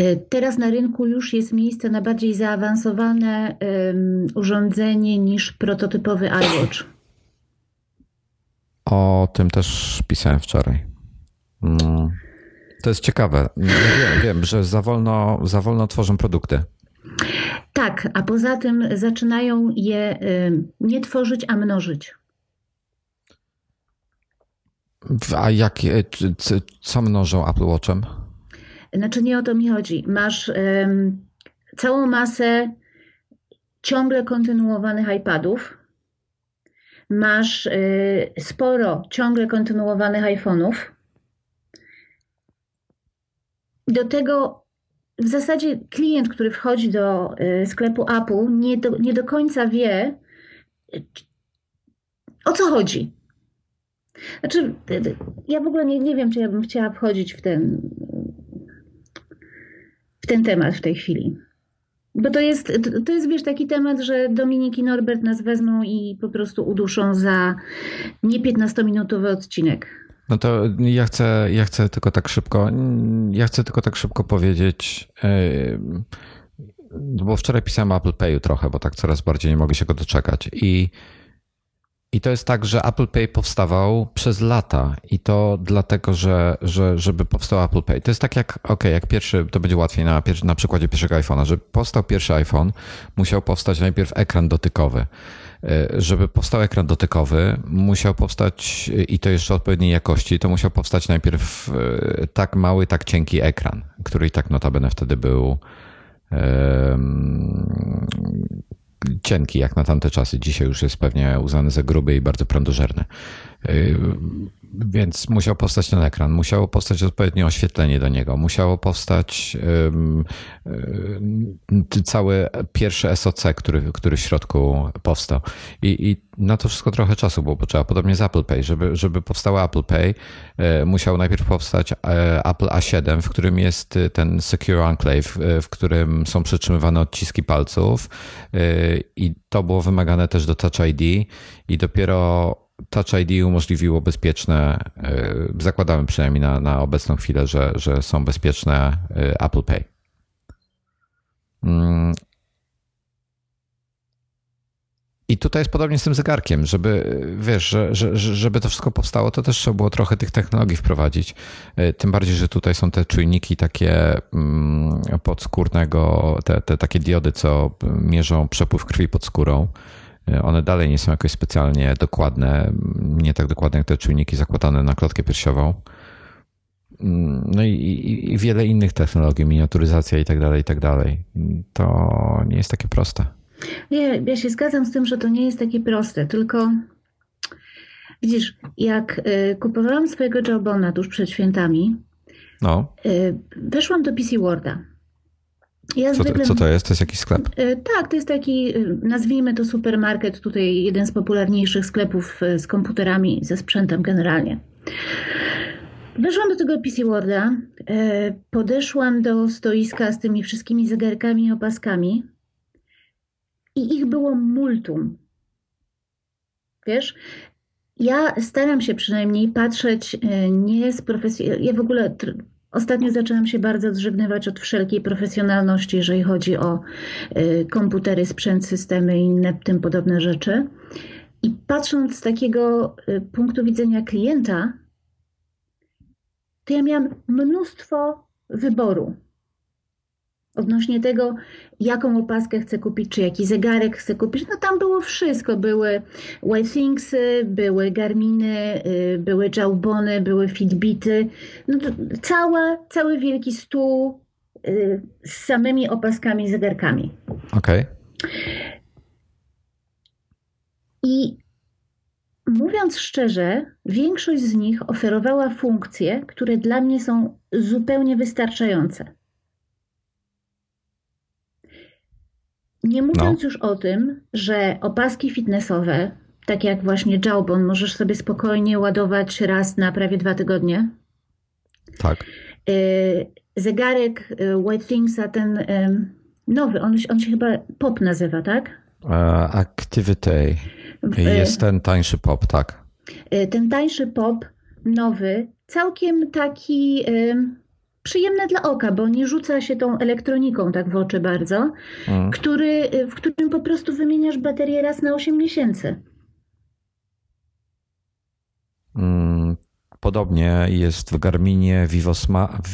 Y, teraz na rynku już jest miejsce na bardziej zaawansowane um, urządzenie niż prototypowy iWatch. O tym też pisałem wczoraj. Mm. To jest ciekawe. Ja wiem, wiem, że za wolno, za wolno tworzą produkty. Tak, a poza tym zaczynają je y, nie tworzyć, a mnożyć. A jak, co mnożą Apple Watchem? Znaczy nie o to mi chodzi. Masz um, całą masę ciągle kontynuowanych iPadów. Masz y, sporo ciągle kontynuowanych iPhone'ów do tego w zasadzie klient, który wchodzi do y, sklepu Apple, nie do, nie do końca wie, o co chodzi. Znaczy, ja w ogóle nie, nie wiem, czy ja bym chciała wchodzić w ten, w ten temat w tej chwili. Bo to jest, to jest, wiesz, taki temat, że Dominik i Norbert nas wezmą i po prostu uduszą za nie 15-minutowy odcinek. No to ja chcę, ja chcę tylko tak szybko, ja chcę tylko tak szybko powiedzieć, bo wczoraj pisałem Apple Payu trochę, bo tak coraz bardziej nie mogę się go doczekać. I I to jest tak, że Apple Pay powstawał przez lata i to dlatego, że, że żeby powstał Apple Pay. To jest tak jak, ok, jak pierwszy, to będzie łatwiej na, na przykładzie pierwszego iPhone'a, że powstał pierwszy iPhone, musiał powstać najpierw ekran dotykowy. E, żeby powstał ekran dotykowy, musiał powstać, i to jeszcze odpowiedniej jakości, to musiał powstać najpierw e, tak mały, tak cienki ekran, który i tak notabene wtedy był cienki jak na tamte czasy. Dzisiaj już jest pewnie uznany za gruby i bardzo prądożerny. Y, więc musiał powstać ten ekran, musiało powstać odpowiednie oświetlenie do niego, musiało powstać y, cały pierwszy SOC, który, który w środku powstał. I, I, na to wszystko trochę czasu było potrzeba. Podobnie z Apple Pay. Żeby, żeby Apple Pay, y, musiał najpierw powstać Apple A7, w którym jest ten Secure Enclave, w którym są przytrzymywane odciski palców i to było wymagane też do Touch ID i dopiero Touch ID umożliwiło bezpieczne, e, zakładamy przynajmniej na, na obecną chwilę, że, że są bezpieczne e, Apple Pay. Mm. I tutaj jest podobnie z tym zegarkiem, żeby, wiesz, że, że, żeby to wszystko powstało, to też trzeba było trochę tych technologii wprowadzić. E, tym bardziej, że tutaj są te czujniki takie mm, podskórnego, te, te takie diody, co mierzą przepływ krwi pod skórą. One dalej nie są jakoś specjalnie dokładne, nie tak dokładne jak te czujniki zakładane na klatkę piersiową. No i, i, i wiele innych technologii, miniaturyzacja i tak dalej, i tak dalej. To nie jest takie proste. Nie, ja się zgadzam z tym, że to nie jest takie proste, tylko widzisz, jak y, kupowałam swojego Jawbona tuż przed świętami, no. Y, weszłam do PC Worda ja co, zwykle... co to jest? To jest jakiś sklep? E, tak, to jest taki, e, nazwijmy to supermarket, tutaj jeden z popularniejszych sklepów e, z komputerami, ze sprzętem generalnie. Weszłam do tego PC Worda, podeszłam do stoiska z tymi wszystkimi zegarkami i opaskami i ich było multum. Wiesz, ja staram się przynajmniej patrzeć nie z profesji... Ja w ogóle Ostatnio zaczęłam się bardzo odżegnywać od wszelkiej profesjonalności, jeżeli chodzi o y, komputery, sprzęt, systemy i inne tym podobne rzeczy. I patrząc z takiego y, punktu widzenia klienta, to ja miałam mnóstwo wyboru odnośnie tego, jaką opaskę chcę kupić, czy jaki zegarek chcę kupić. No tam było wszystko. Były Waythingsy, były Garminy, y, były Jawbony, były Fitbity. No cała, cały wielki stół y, z samymi opaskami, zegarkami. Okej. Okay. I mówiąc szczerze, większość z nich oferowała funkcje, które dla mnie są zupełnie wystarczające. Nie mówiąc no. już o tym, że opaski fitnessowe, tak jak właśnie Jawbone, możesz sobie spokojnie ładować raz na prawie dwa tygodnie. Tak. Y, zegarek y, White Thingsa, ten y, nowy, on, on się chyba POP nazywa, tak? Activity. Jest ten tańszy POP, tak. Ten tańszy POP, nowy, całkiem taki przyjemne dla oka, bo nie rzuca się tą elektroniką tak w oczy bardzo, mm. który, w którym po prostu wymieniasz baterię raz na 8 miesięcy. Mm, podobnie jest w Garminie Vivo Smart.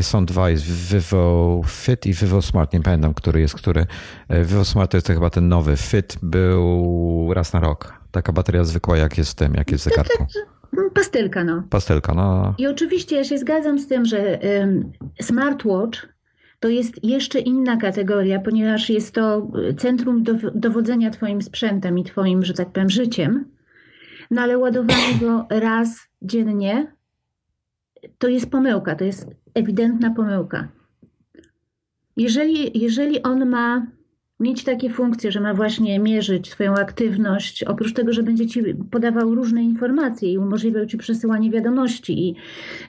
Są dwa, jest Vivo Fit i Vivo Smart. Nie pamiętam, który jest który. E, Vivo Smart to jest chyba ten nowy. Fit był raz na rok. Taka bateria zwykła, jak jest w tym, jak jest w zegarku. Tak, tak, Pastelka, no. Pastelka, no. I oczywiście ja się zgadzam z tym, że um, smartwatch to jest jeszcze inna kategoria, ponieważ jest to centrum dowodzenia Twoim sprzętem i Twoim, że tak powiem, życiem. No ale ładowanie go raz dziennie to jest pomyłka, to jest ewidentna pomyłka. Jeżeli, jeżeli on ma mieć takie funkcje, że ma właśnie mierzyć swoją aktywność, oprócz tego, że będzie ci podawał różne informacje i umożliwiał ci przesyłanie wiadomości i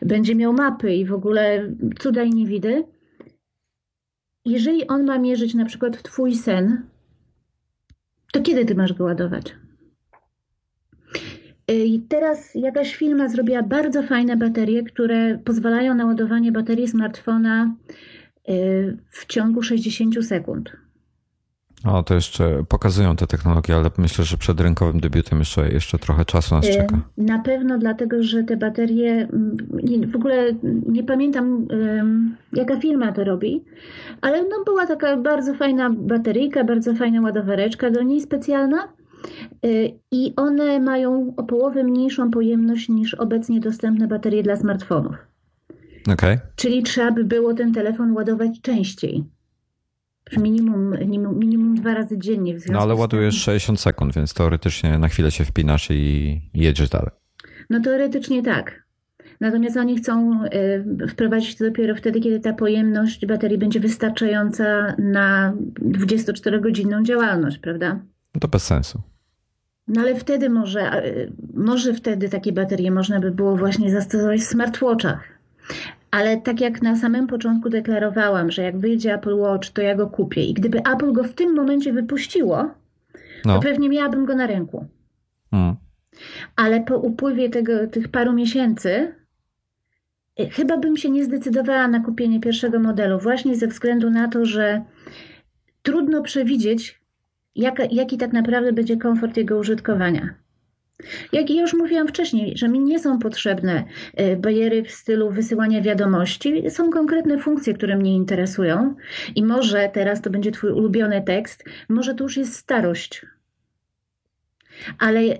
będzie miał mapy i w ogóle cuda i niewidy. Jeżeli on ma mierzyć na przykład twój sen, to kiedy ty masz go ładować? I teraz jakaś firma zrobiła bardzo fajne baterie, które pozwalają na ładowanie baterii smartfona y, w ciągu 60 sekund. O, to jeszcze pokazują te technologie, ale myślę, że przed rynkowym debiutem jeszcze, jeszcze trochę czasu nas czeka. Na pewno dlatego, że te baterie, w ogóle nie pamiętam jaka firma to robi, ale no była taka bardzo fajna bateryjka, bardzo fajna ładowareczka do niej specjalna y, i one mają o połowę mniejszą pojemność niż obecnie dostępne baterie dla smartfonów. Okay. Czyli trzeba by było ten telefon ładować częściej. Minimum, minimum, minimum dwa razy dziennie. W no ale ładujesz 60 sekund, więc teoretycznie na chwilę się wpinasz i jedziesz dalej. No teoretycznie tak. Natomiast oni chcą e, wprowadzić to dopiero wtedy, kiedy ta pojemność baterii będzie wystarczająca na 24-godzinną działalność, prawda? No to bez sensu. No ale wtedy może, e, może wtedy takie baterie można by było właśnie zastosować w smartwatchach. Ale tak jak na samym początku deklarowałam, że jak wyjdzie Apple Watch, to ja go kupię. I gdyby Apple go w tym momencie wypuściło, no. to pewnie miałabym go na ręku. Hmm. Ale po upływie tego, tych paru miesięcy, y, chyba bym się nie zdecydowała na kupienie pierwszego modelu, właśnie ze względu na to, że trudno przewidzieć, jaka, jaki tak naprawdę będzie komfort jego użytkowania. Jak już mówiłam wcześniej, że mi nie są potrzebne e, bariery w stylu wysyłania wiadomości, są konkretne funkcje, które mnie interesują i może teraz to będzie Twój ulubiony tekst, może to już jest starość. Ale e,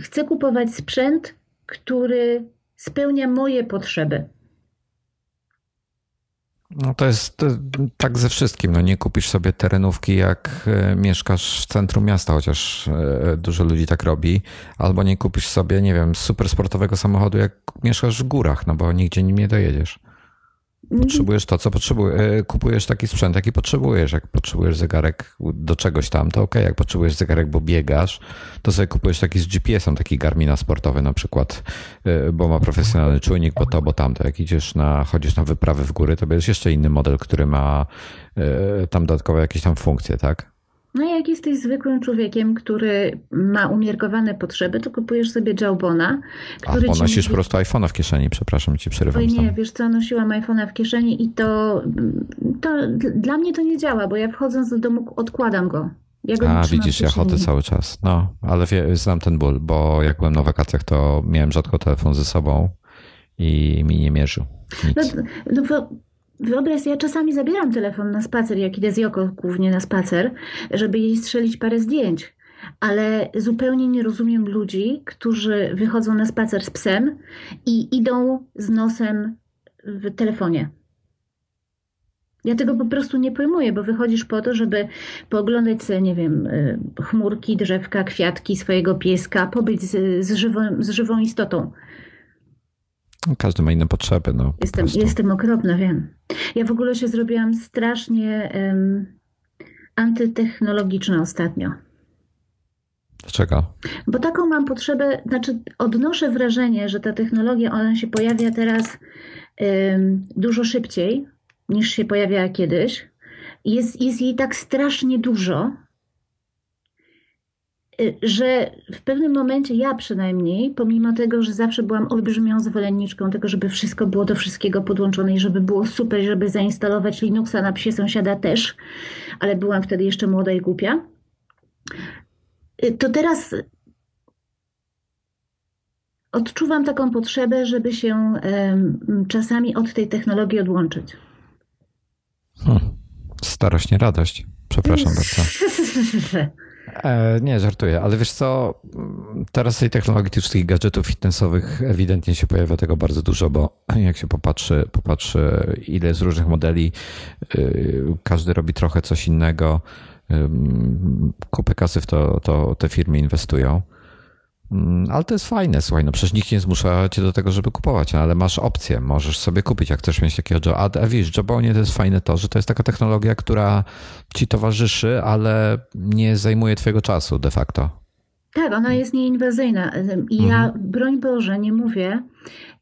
chcę kupować sprzęt, który spełnia moje potrzeby. No to jest tak ze wszystkim. No nie kupisz sobie terenówki, jak e, mieszkasz w centrum miasta, chociaż e, dużo ludzi tak robi, albo nie kupisz sobie, nie wiem, super sportowego samochodu, jak mieszkasz w górach, no bo nigdzie nim nie dojedziesz. Potrzebujesz to, co potrzebujesz. Kupujesz taki sprzęt, jaki potrzebujesz. Jak potrzebujesz zegarek do czegoś tam, to ok. Jak potrzebujesz zegarek, bo biegasz, to sobie kupujesz taki z GPS-em, taki Garmina sportowy na przykład, e, bo ma profesjonalny czujnik, bo to, bo tamto. Jak idziesz na, chodzisz na wyprawy w góry, to bierzesz jeszcze inny model, który ma e, tam dodatkowe jakieś tam funkcje, tak? No jak jesteś zwykłym człowiekiem, który ma umiarkowane potrzeby, to kupujesz sobie Jawbona. Który A, bo nosisz mówi... po prostu iPhone'a w kieszeni, przepraszam, ci przerywam. Oj nie, wiesz co, nosiłam iPhone'a w kieszeni i to, to dla mnie to nie działa, bo ja wchodząc do domu odkładam go. Ja A, widzisz, ja chodzę cały czas. No, ale wie, znam ten ból, bo jak byłem na wakacjach, to miałem rzadko telefon ze sobą i mi nie mierzył. Nic. No, no, Wyobraź ja czasami zabieram telefon na spacer, jak idę z Joko głównie na spacer, żeby jej strzelić parę zdjęć. Ale zupełnie nie rozumiem ludzi, którzy wychodzą na spacer z psem i idą z nosem w telefonie. Ja tego po prostu nie pojmuję, bo wychodzisz po to, żeby pooglądać sobie, nie wiem, y, chmurki, drzewka, kwiatki swojego pieska, pobyć z, z, żywą, z żywą istotą. Każdy ma inne potrzeby. No, jestem, jestem okropna, wiem. Ja w ogóle się zrobiłam strasznie um, antytechnologiczna ostatnio. Dlaczego? Bo taką mam potrzebę, znaczy odnoszę wrażenie, że ta technologia, ona się pojawia teraz um, dużo szybciej niż się pojawiała kiedyś. Jest, jest jej tak strasznie dużo, że w pewnym momencie ja przynajmniej, pomimo tego, że zawsze byłam olbrzymią zwolenniczką tego, żeby wszystko było do wszystkiego podłączone i żeby było super, żeby zainstalować Linuxa na psie sąsiada też, ale byłam wtedy jeszcze młoda i głupia, y, to teraz odczuwam taką potrzebę, żeby się czasami od tej technologii odłączyć. Hmm. Starość, nie radość. Przepraszam bardzo. (laughs) E, nie, żartuję, ale wiesz co, teraz tej technologii, tych wszystkich gadżetów fitnessowych ewidentnie się pojawia tego bardzo dużo, bo (clears throat) jak się popatrzy, popatrzy ile z różnych modeli, y, każdy robi trochę coś innego, kupę kasy w to, to te firmy inwestują. Mm, ale to jest fajne, słuchaj, no przecież nikt nie zmusza cię do tego, żeby kupować, ale masz opcję, możesz sobie kupić, jak chcesz mieć takiego job. A, a wiesz, Jobonie to jest fajne to, że to jest taka technologia, która ci towarzyszy, ale nie zajmuje twojego czasu de facto. Tak, ona jest nieinwazyjna. I ja, mhm. broń Boże, nie mówię,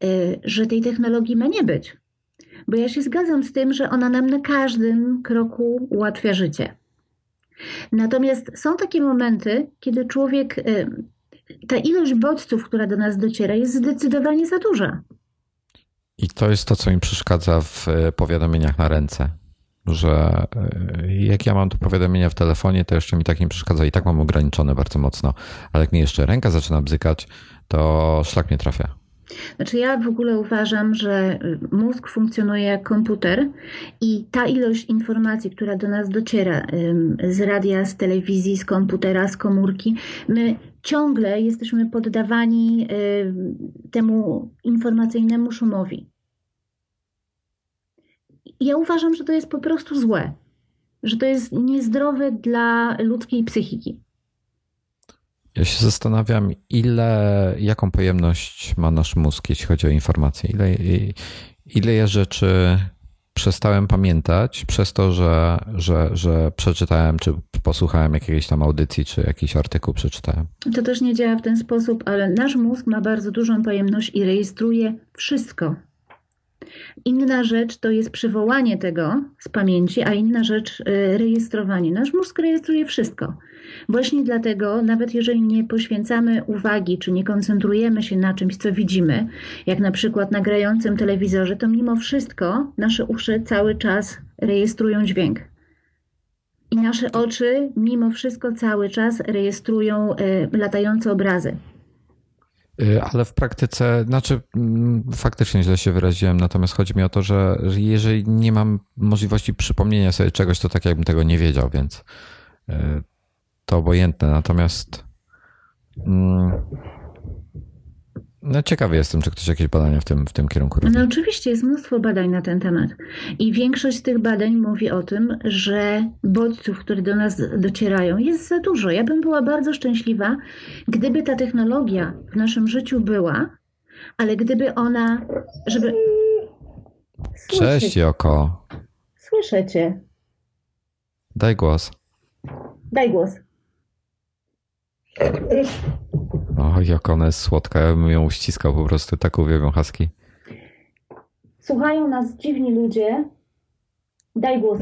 y, że tej technologii ma nie być. Bo ja się zgadzam z tym, że ona nam na każdym kroku ułatwia życie. Natomiast są takie momenty, kiedy człowiek y, ta ilość bodźców, która do nas dociera, jest zdecydowanie za duża. I to jest to, co mi przeszkadza w e, powiadomieniach na ręce. że e, jak ja mam tu powiadomienia w telefonie, to jeszcze mi tak nie przeszkadza i tak mam ograniczone bardzo mocno, ale jak mi jeszcze ręka zaczyna bzykać, to szlak mnie trafia. Znaczy ja w ogóle uważam, że mózg funkcjonuje jak komputer i ta ilość informacji, która do nas dociera z radia, z telewizji, z komputera, z komórki, my ciągle jesteśmy poddawani temu informacyjnemu szumowi. Ja uważam, że to jest po prostu złe, że to jest niezdrowe dla ludzkiej psychiki. Ja się zastanawiam, ile, jaką pojemność ma nasz mózg, jeśli chodzi o informacje. Ile, ile ja rzeczy przestałem pamiętać przez to, że, że, że przeczytałem, czy posłuchałem jakiejś tam audycji, czy jakiś artykuł przeczytałem. To też nie działa w ten sposób, ale nasz mózg ma bardzo dużą pojemność i rejestruje wszystko. Inna rzecz to jest przywołanie tego z pamięci, a inna rzecz y, rejestrowanie. Nasz mózg rejestruje wszystko. Właśnie dlatego, nawet jeżeli nie poświęcamy uwagi, czy nie koncentrujemy się na czymś, co widzimy, jak na przykład na grającym telewizorze, to mimo wszystko nasze uszy cały czas rejestrują dźwięk. I nasze oczy mimo wszystko cały czas rejestrują y, latające obrazy. Y, ale w praktyce, znaczy mm, faktycznie źle się wyraziłem, natomiast chodzi mi o to, że jeżeli nie mam możliwości przypomnienia sobie czegoś, to tak jakbym tego nie wiedział, więc y, to obojętne. Natomiast mm, no ciekawy jestem, czy ktoś jakieś badania w tym, w tym kierunku robi. No oczywiście jest mnóstwo badań na ten temat. I większość z tych badań mówi o tym, że bodźców, które do nas docierają, jest za dużo. Ja bym była bardzo szczęśliwa, gdyby ta technologia w naszym życiu była, ale gdyby ona, żeby... Cześć, Joko. Słyszę cię. Daj głos. Daj głos. O, jak ona jest słodka, ja bym ją uściskał po prostu, tak uwielbiam haski. Słuchają nas dziwni ludzie. Daj głos.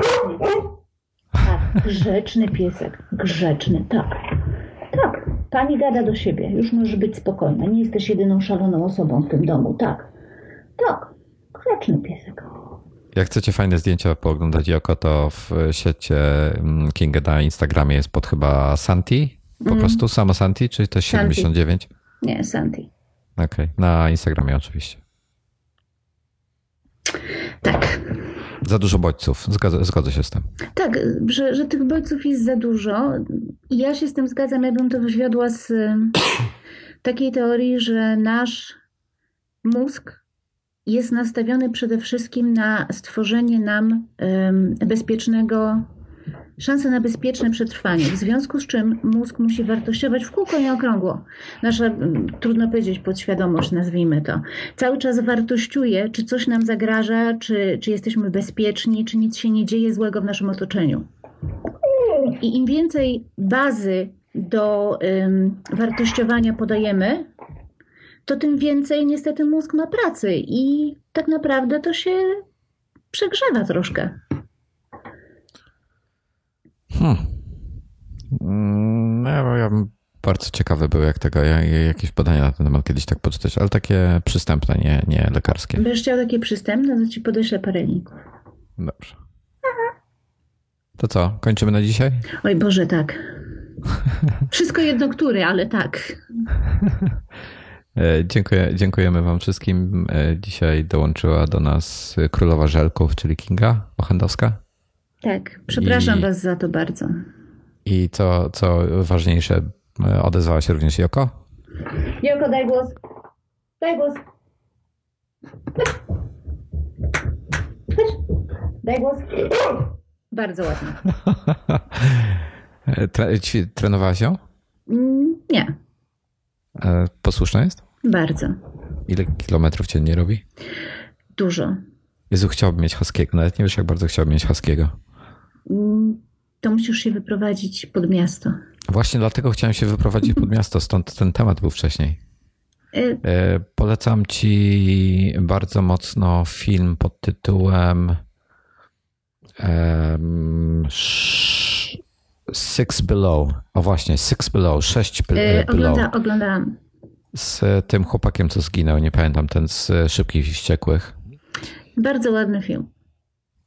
Tak, grzeczny piesek, grzeczny, tak. Tak, pani gada do siebie, już możesz być spokojna, nie jesteś jedyną szaloną osobą w tym domu, tak. Tak, grzeczny piesek. Jak chcecie fajne zdjęcia pooglądać Joko, to w sieci mm, Kinga na Instagramie jest pod chyba Santi, po mm. prostu sama Santi, czy to 79? Nie, Santi. Okej, okay. na Instagramie oczywiście. Tak. Za dużo bodźców, zgodzę, zgodzę się z tym. Tak, że, że tych bodźców jest za dużo. Ja się z tym zgadzam, ja bym to wywiodła z (coughs) takiej teorii, że nasz mózg jest nastawiony przede wszystkim na stworzenie nam bezpiecznego szansę na bezpieczne przetrwanie, w związku z czym mózg musi wartościować w kółko i okrągło. Nasza, mm, trudno powiedzieć, podświadomość, nazwijmy to, cały czas wartościuje, czy coś nam zagraża, czy, czy jesteśmy bezpieczni, czy nic się nie dzieje złego w naszym otoczeniu. I im więcej bazy do ym, wartościowania podajemy, to tym więcej niestety mózg ma pracy i tak naprawdę to się przegrzewa troszkę. Hmm. No, ja, ja bardzo ciekawy był, jak tego, ja, jakieś badania na ten temat kiedyś tak poczytać, ale takie przystępne, nie, nie lekarskie. Będziesz chciał takie przystępne, to ci podeślę parę linków. Dobrze. To co, kończymy na dzisiaj? Oj Boże, tak. Wszystko jedno który, ale tak. (laughs) E, dziękuję, dziękujemy Wam wszystkim. E, dzisiaj dołączyła do nas królowa żelków, czyli Kinga Ochendowska. Tak, przepraszam I, Was za to bardzo. I co, co ważniejsze, odezwała się również Joko? Joko, daj głos. Daj głos. Daj głos. Bardzo ładnie. (laughs) Tre, trenowałaś ją? Mm, nie. E, posłuszna jest? Bardzo. Ile kilometrów dziennie robi? Dużo. Jezu, chciałbym mieć haskiego. Nawet nie wiesz, jak bardzo chciałbym mieć haskiego. Mm, to musisz się wyprowadzić pod miasto. Właśnie dlatego chciałem się wyprowadzić pod miasto, stąd ten temat był wcześniej. Y- e, polecam ci bardzo mocno film pod tytułem Six Below. O właśnie, Six Below, sześć y, Below. Ogląda, oglądałam. Z tym chłopakiem, co zginął, nie pamiętam, ten z Szybkich i Wściekłych. Bardzo ładny film.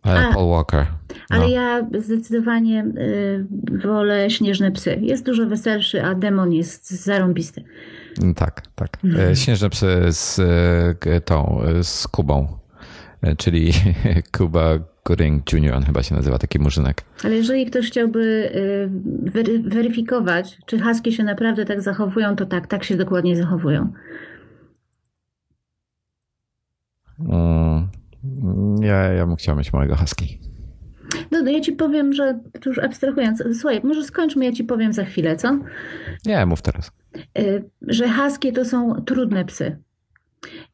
E, Paul Walker. Ale No. ja zdecydowanie y, wolę śnieżne psy. Jest dużo weselszy, a demon jest zarąbisty. Tak, tak. E, Śnieżne psy z e, tą, z Kubą, czyli (laughs) Kuba Gooding Jr., on chyba się nazywa, taki murzynek. Ale jeżeli ktoś chciałby y, wery, weryfikować, czy husky się naprawdę tak zachowują, to tak, tak się dokładnie zachowują. Mm, Ja, ja bym chciał mieć małego husky. No, no ja ci powiem, że już abstrahując, słuchaj, może skończmy, ja ci powiem za chwilę, co? Nie, mów teraz. Y, że husky to są trudne psy.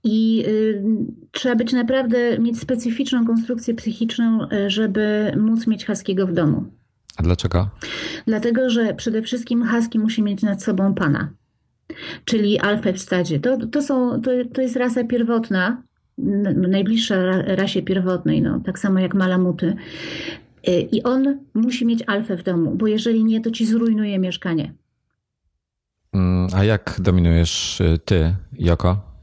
I y, trzeba być naprawdę, mieć specyficzną konstrukcję psychiczną, y, żeby móc mieć husky'ego w domu. A dlaczego? Dlatego, że przede wszystkim husky musi mieć nad sobą pana, czyli alfę w stadzie. To, to, są, to, to jest rasa pierwotna, n- najbliższa ra- rasie pierwotnej, no, tak samo jak malamuty. Y, I on musi mieć alfę w domu, bo jeżeli nie, to ci zrujnuje mieszkanie. Mm, A jak dominujesz y, ty, Joko?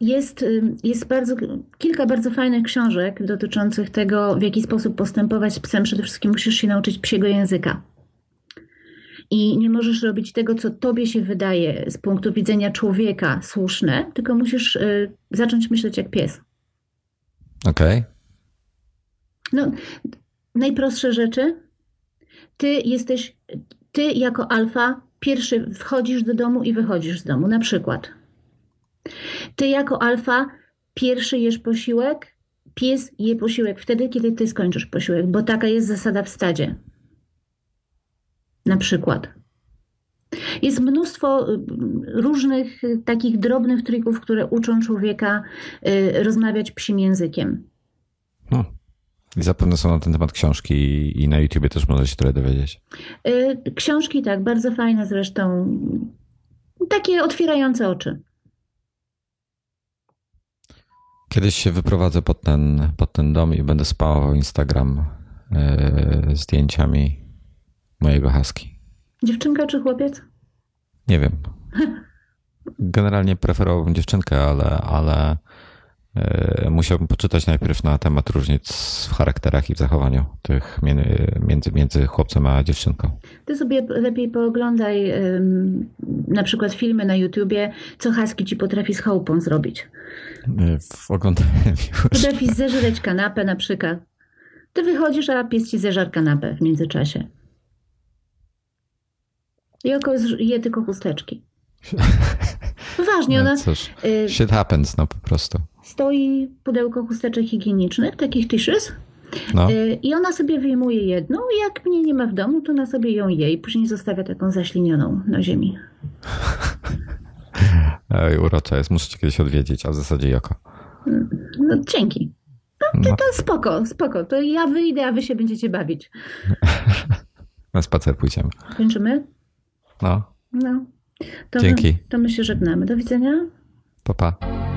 Jest, y, jest bardzo, kilka bardzo fajnych książek dotyczących tego, w jaki sposób postępować z psem. Przede wszystkim musisz się nauczyć psiego języka. I nie możesz robić tego, co tobie się wydaje z punktu widzenia człowieka słuszne, tylko musisz y, zacząć myśleć jak pies. Okej. No, najprostsze rzeczy. Ty jesteś, ty jako alfa, pierwszy wchodzisz do domu i wychodzisz z domu, na przykład. Ty jako alfa, pierwszy jesz posiłek, pies je posiłek wtedy, kiedy ty skończysz posiłek, bo taka jest zasada w stadzie. Na przykład. Jest mnóstwo y, różnych y, takich drobnych trików, które uczą człowieka y, rozmawiać psim językiem. Hmm. I zapewne są na ten temat książki i na YouTubie też można się trochę dowiedzieć. Książki tak, bardzo fajne zresztą. Takie otwierające oczy. Kiedyś się wyprowadzę pod ten, pod ten dom i będę spałował Instagram yy, zdjęciami mojego husky. Dziewczynka czy chłopiec? Nie wiem. Generalnie preferowałbym dziewczynkę, ale, ale yy, musiałbym poczytać najpierw na temat różnic w charakterach i w zachowaniu tych między, między, chłopcem a dziewczynką. Ty sobie lepiej pooglądaj ym, na przykład filmy na YouTubie, co husky ci potrafi z chałupą zrobić. Yy, Oglądałem już. Potrafi zeżreć kanapę na przykład. Ty wychodzisz, a pies ci zeżar kanapę w międzyczasie. I oko zż- je tylko chusteczki. (laughs) Poważnie, ona No cóż, y, shit happens, no po prostu. stoi pudełko chusteczek higienicznych, takich tissues, No. y, i ona sobie wyjmuje jedną i jak mnie nie ma w domu, to ona sobie ją je i później zostawia taką zaślinioną na ziemi. (laughs) Ej, urocza jest, muszę cię kiedyś odwiedzić, a w zasadzie Joko. No, dzięki. No, To spoko, spoko. To ja wyjdę, a wy się będziecie bawić. (laughs) na spacer pójdziemy. Kończymy? No, No. To Dzięki. My, to my się żegnamy. Do widzenia. pa pa.